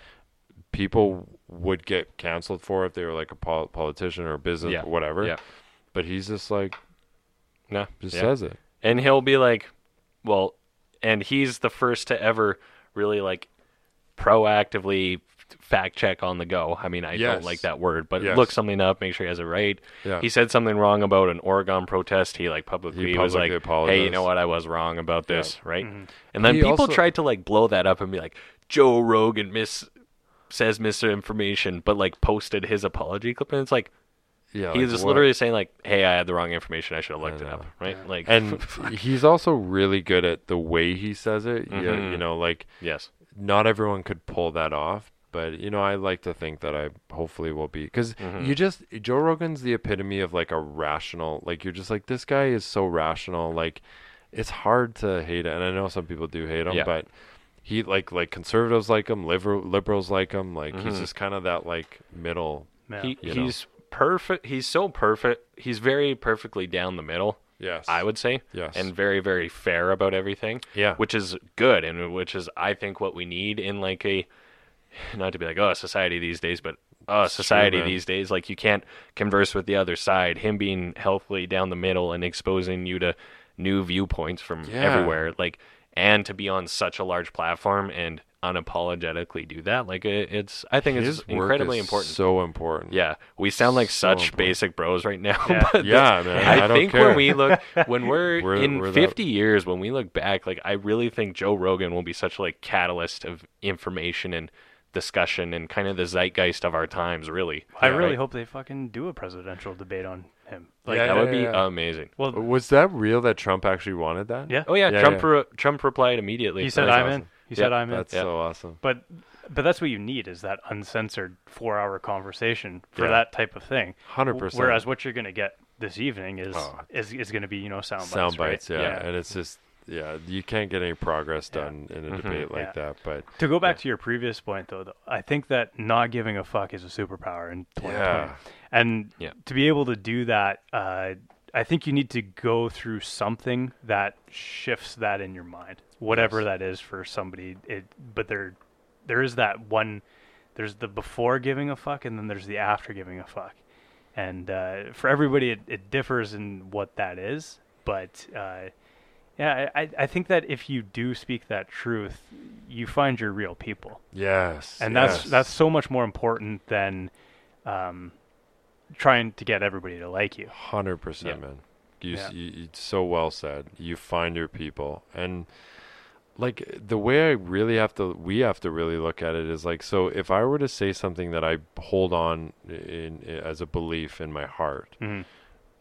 People would get canceled for if they were like a pol- politician or a business Yeah. or whatever. Yeah. But he's just like No, just yeah. says it. and he'll be like, well, and he's the first to ever really like proactively fact check on the go. I mean, I Yes. don't like that word, but Yes. look something up, make sure he has it right. Yeah. He said something wrong about an Oregon protest. He like publicly, He was publicly like, "Hey, you know what? I was wrong about this." Right? Mhm. And then He people also- tried to like blow that up and be like, "Joe Rogan miss says misinformation," but like posted his apology clip, and it's like yeah. he's like, just what? literally saying like, "Hey, I had the wrong information. I should have looked it up." Right? Yeah. Like, and he's also really good at the way he says it. Yeah, Mhm. you know, like yes, not everyone could pull that off, but you know, I like to think that I hopefully will be because Mhm. you just Joe Rogan's the epitome of like a rational. Like you're just like this guy is so rational. Like it's hard to hate it, and I know some people do hate him, Yeah. but he like like conservatives like him, liberal liberals like him. Like he's Mhm. just kind of that like middle. Yeah. he you know. Perfect. He's so perfect. He's very perfectly down the middle. Yes, I would say, Yes, and very very fair about everything. yeah, which is good and which is I think what we need in like a not to be like oh society these days, but oh It's true, society these days like you can't converse with the other side. Him being healthily down the middle and exposing you to new viewpoints from Yeah. everywhere, like and to be on such a large platform and unapologetically do that, like it, it's I think His it's work incredibly is important. So important. yeah, we sound like So such important. basic bros right now. Yeah. but Yeah, man. I, I, don't think care. when we look when we're, We're- in we're that- 50 years when we look back like I really think Joe Rogan will be such like catalyst of information and discussion and kind of the zeitgeist of our times really. I Yeah, really right? hope they fucking do a presidential debate on him. Like, Yeah, that yeah, would be yeah. amazing. well, was that real that Trump actually wanted that? yeah. Oh yeah, Yeah, Trump yeah. Re- Trump replied immediately. He said I'm awesome. in. He said Yeah, I'm in. That's Yeah. so awesome. But but that's what you need is that uncensored four hour conversation for Yeah. that type of thing. Hundred percent. Whereas what you're gonna get this evening is Oh. is, is gonna be you know sound bites. sound right? bites, yeah. and it's just yeah, you can't get any progress Yeah. done in a Mhm. debate like Yeah. that. But To go back to your previous point though, though, I think that not giving a fuck is a superpower in 2020. yeah, And Yeah. to be able to do that, uh, I think you need to go through something that shifts that in your mind, whatever Yes. that is for somebody. It, but there, there is that one. There's the before giving a fuck, and then there's the after giving a fuck. And uh, for everybody, it, it differs in what that is. But uh, yeah, I, I- think that if you do speak that truth, you find your real people yes, and that's yes. that's so much more important than um, trying to get everybody to like you. hundred percent, man. You, Yeah. you, you so well said. You find your people, and like the way I really have to, we have to really look at it is like, so if I were to say something that I hold on in, in as a belief in my heart, Mhm.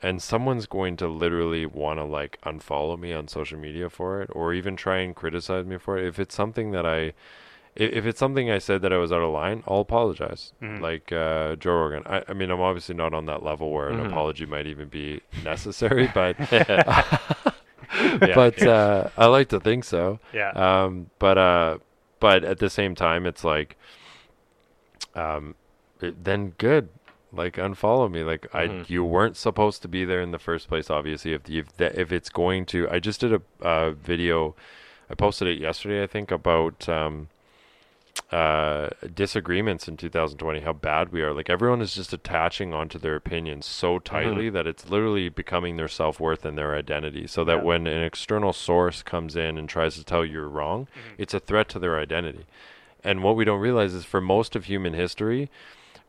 and someone's going to literally want to like unfollow me on social media for it or even try and criticize me for it if it's something that i- if it's something i said that i was out of line i'll apologize Mhm. like uh, joe rogan I, I mean i'm obviously not on that level where an Mhm. apology might even be necessary but Yeah, but yeah. uh, i like to think so Yeah, um, but uh, but at the same time, it's like, um, it, then good, like unfollow me. Like I, Mhm. you weren't supposed to be there in the first place. Obviously, if you if it's going to, I just did a uh, video. I posted it yesterday, I think, about um, uh, disagreements in 2020. How bad we are. Like everyone is just attaching onto their opinions so tightly that it's literally becoming their self worth and their identity. So that Yeah. when an external source comes in and tries to tell you you're wrong, Mhm. it's a threat to their identity. And what we don't realize is for most of human history,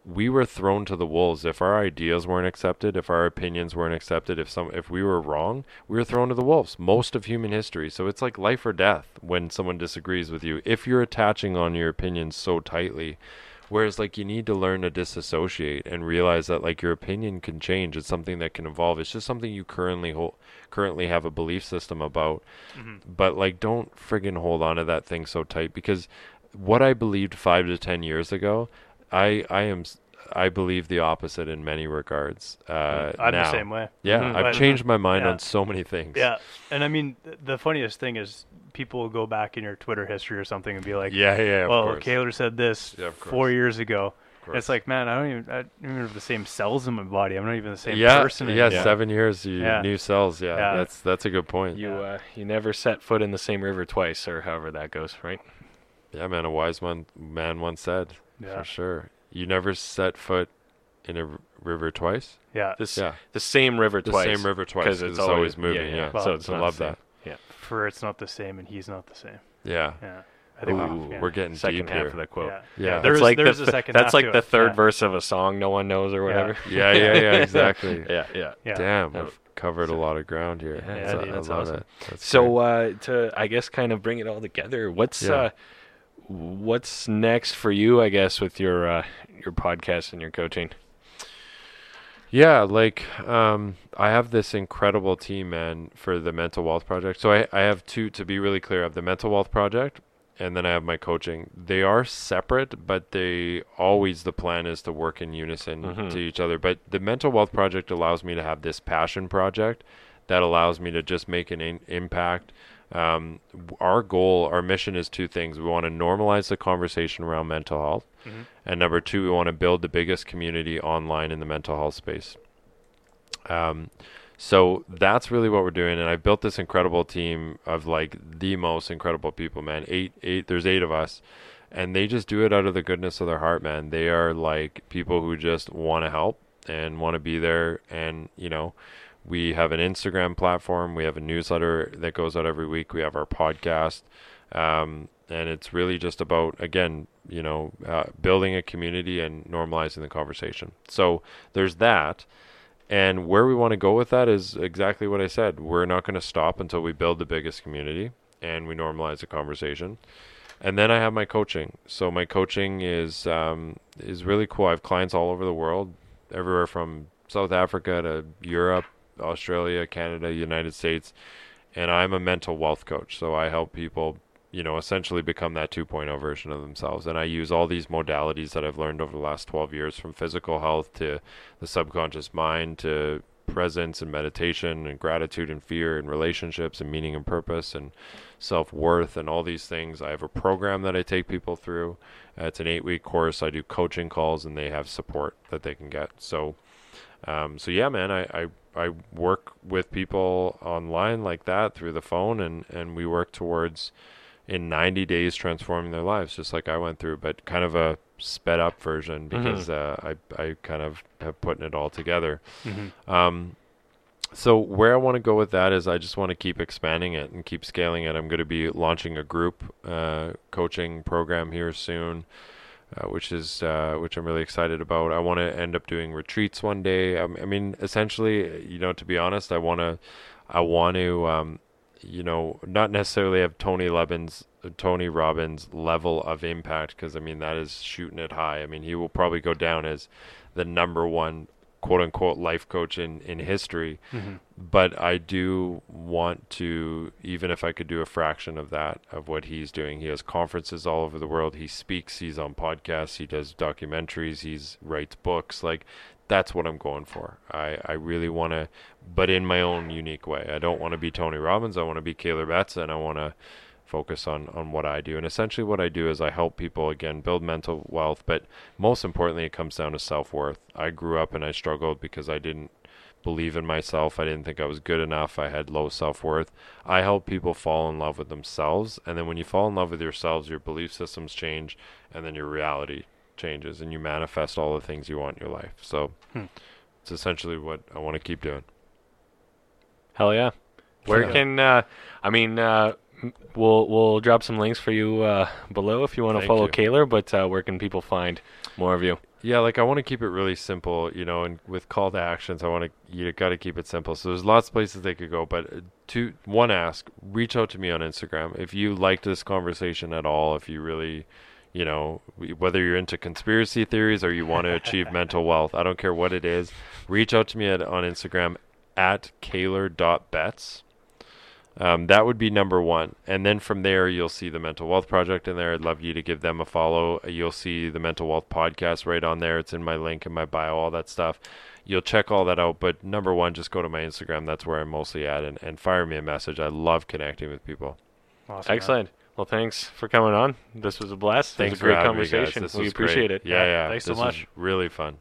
we were thrown to the wolves. If our ideas weren't accepted, if our opinions weren't accepted, if some if we were wrong, we were thrown to the wolves. Most of human history. So it's like life or death when someone disagrees with you. If you're attaching on your opinions so tightly, whereas like you need to learn to disassociate and realize that like your opinion can change. It's something that can evolve. It's just something you currently hold currently have a belief system about. Mm-hmm. But like don't friggin' hold on to that thing so tight because what I believed 5 to 10 years ago, I I am s- I believe the opposite in many regards. Uh, I'm now. the same way. Yeah, Mhm. I've But- changed my mind yeah. on so many things. Yeah, and I mean, th- the funniest thing is people will go back in your Twitter history or something and be like, yeah, yeah. Of "Well, course. Kaler said this Yeah, four years ago." It's like, man, I don't even, I don't even have the same cells in my body. I'm not even the same yeah, person. yeah, anymore. seven years, you Yeah. new cells. Yeah, Yeah. that's that's a good point. You Yeah. uh, you never set foot in the same river twice, or however that goes, right? Yeah, man. A wise man man once said, Yeah, for sure. You never set foot in a r- river twice. yeah. This Yeah, the same river the twice. The same river twice because it's, always moving. Yeah, Well, so it's I love the same. that. For it's not the same, and he's not the same. Yeah, Yeah, I think Ooh, we- yeah. we're getting Second deep half here. of the quote. Yeah, Yeah. There's like there's the, a th- second. That's half like to the it. third yeah. verse of a song no one knows or whatever. Yeah, yeah, yeah. Exactly. yeah, yeah. Yeah. Damn, Yeah. we've covered a lot of ground here. Yeah, That's- dude, I that's love awesome. it. That's So uh, to I guess kind of bring it all together, what's Yeah. uh, what's next for you? I guess with your uh, your podcast and your coaching. Yeah, like um, I have this incredible team, man, for the mental wealth project. So I, I have two to be really clear. I have the mental wealth project, and then I have my coaching. They are separate, but they always the plan is to work in unison Mhm. to each other. But the mental wealth project allows me to have this passion project that allows me to just make an in- impact. Um, our goal, our mission is two things. We want to normalize the conversation around mental health. Mhm. And number two, we want to build the biggest community online in the mental health space. Um, so that's really what we're doing. And I've built this incredible team of like the most incredible people, man. Eight, eight, there's eight of us. And they just do it out of the goodness of their heart, man. They are like people who just want to help and want to be there. And, you know, we have an Instagram platform. We have a newsletter that goes out every week. We have our podcast. Um, and it's really just about, again, you know, uh, building a community and normalizing the conversation. So there's that. And where we want to go with that is exactly what I said. We're not going to stop until we build the biggest community and we normalize the conversation. And then I have my coaching. So my coaching is um, is really cool. I have clients all over the world, everywhere from South Africa to Europe, Australia, Canada, United States. And I'm a mental wealth coach. So I help people, you know, essentially become that 2.0 version of themselves. And I use all these modalities that I've learned over the last 12 years from physical health to the subconscious mind to presence and meditation and gratitude and fear and relationships and meaning and purpose and self worth and all these things. I have a program that I take people through. Uh, it's an eight week course. I do coaching calls and they have support that they can get. So, um, so yeah, man, I, I, I work with people online like that through the phone and, and we work towards in 90 days transforming their lives, just like I went through, but kind of a sped up version because uh, I, I kind of have putting it all together. Mhm. Um, so where I want to go with that is I just want to keep expanding it and keep scaling it. I'm going to be launching a group uh, coaching program here soon, uh, which is uh, which I'm really excited about. I want to end up doing retreats one day. Um, I mean, essentially, you know, to be honest, I want to I want to um, you know not necessarily have Tony Robbins Tony Robbins level of impact because I mean that is shooting it high. I mean he will probably go down as the number one quote unquote life coach in in history Mhm. but I do want to, even if I could do a fraction of that of what he's doing. He has conferences all over the world. He speaks. He's on podcasts. He does documentaries. He's writes books. Like that's what I'm going for. I I really want to, but in my own unique way. I don't want to be Tony Robbins. I want to be Kaler Betts, and I want to focus on on what I do. And essentially, what I do is I help people again build mental wealth, but most importantly, it comes down to self worth. I grew up and I struggled because I didn't believe in myself. I didn't think I was good enough. I had low self worth. I help people fall in love with themselves. And then when you fall in love with yourselves, your belief systems change and then your reality changes and you manifest all the things you want in your life. So Hmm. it's essentially what I want to keep doing. Hell yeah. Where Yeah. can uh, I mean uh, m- we'll we'll drop some links for you uh, below if you want to follow you. Kaler, but uh, where can people find more of you? Yeah, like I want to keep it really simple, you know, and with call to actions, I want to you got to keep it simple. So there's lots of places they could go, but uh, to one ask, reach out to me on Instagram if you liked this conversation at all. If you really, you know, whether you're into conspiracy theories or you want to achieve mental wealth, I don't care what it is. Reach out to me at, on Instagram at kaler.bets. Um, that would be number one. And then from there, you'll see the Mental Wealth Project in there. I'd love you to give them a follow. You'll see the Mental Wealth Podcast right on there. It's in my link in my bio, all that stuff. You'll check all that out. But number one, just go to my Instagram. That's where I'm mostly at. And, and fire me a message. I love connecting with people. Awesome, Excellent. Well, thanks for coming on. This was a blast. Thanks it was a great for having me, guys. conversation. This we was appreciate great. it. Yeah, yeah. Thanks so this was much. really fun.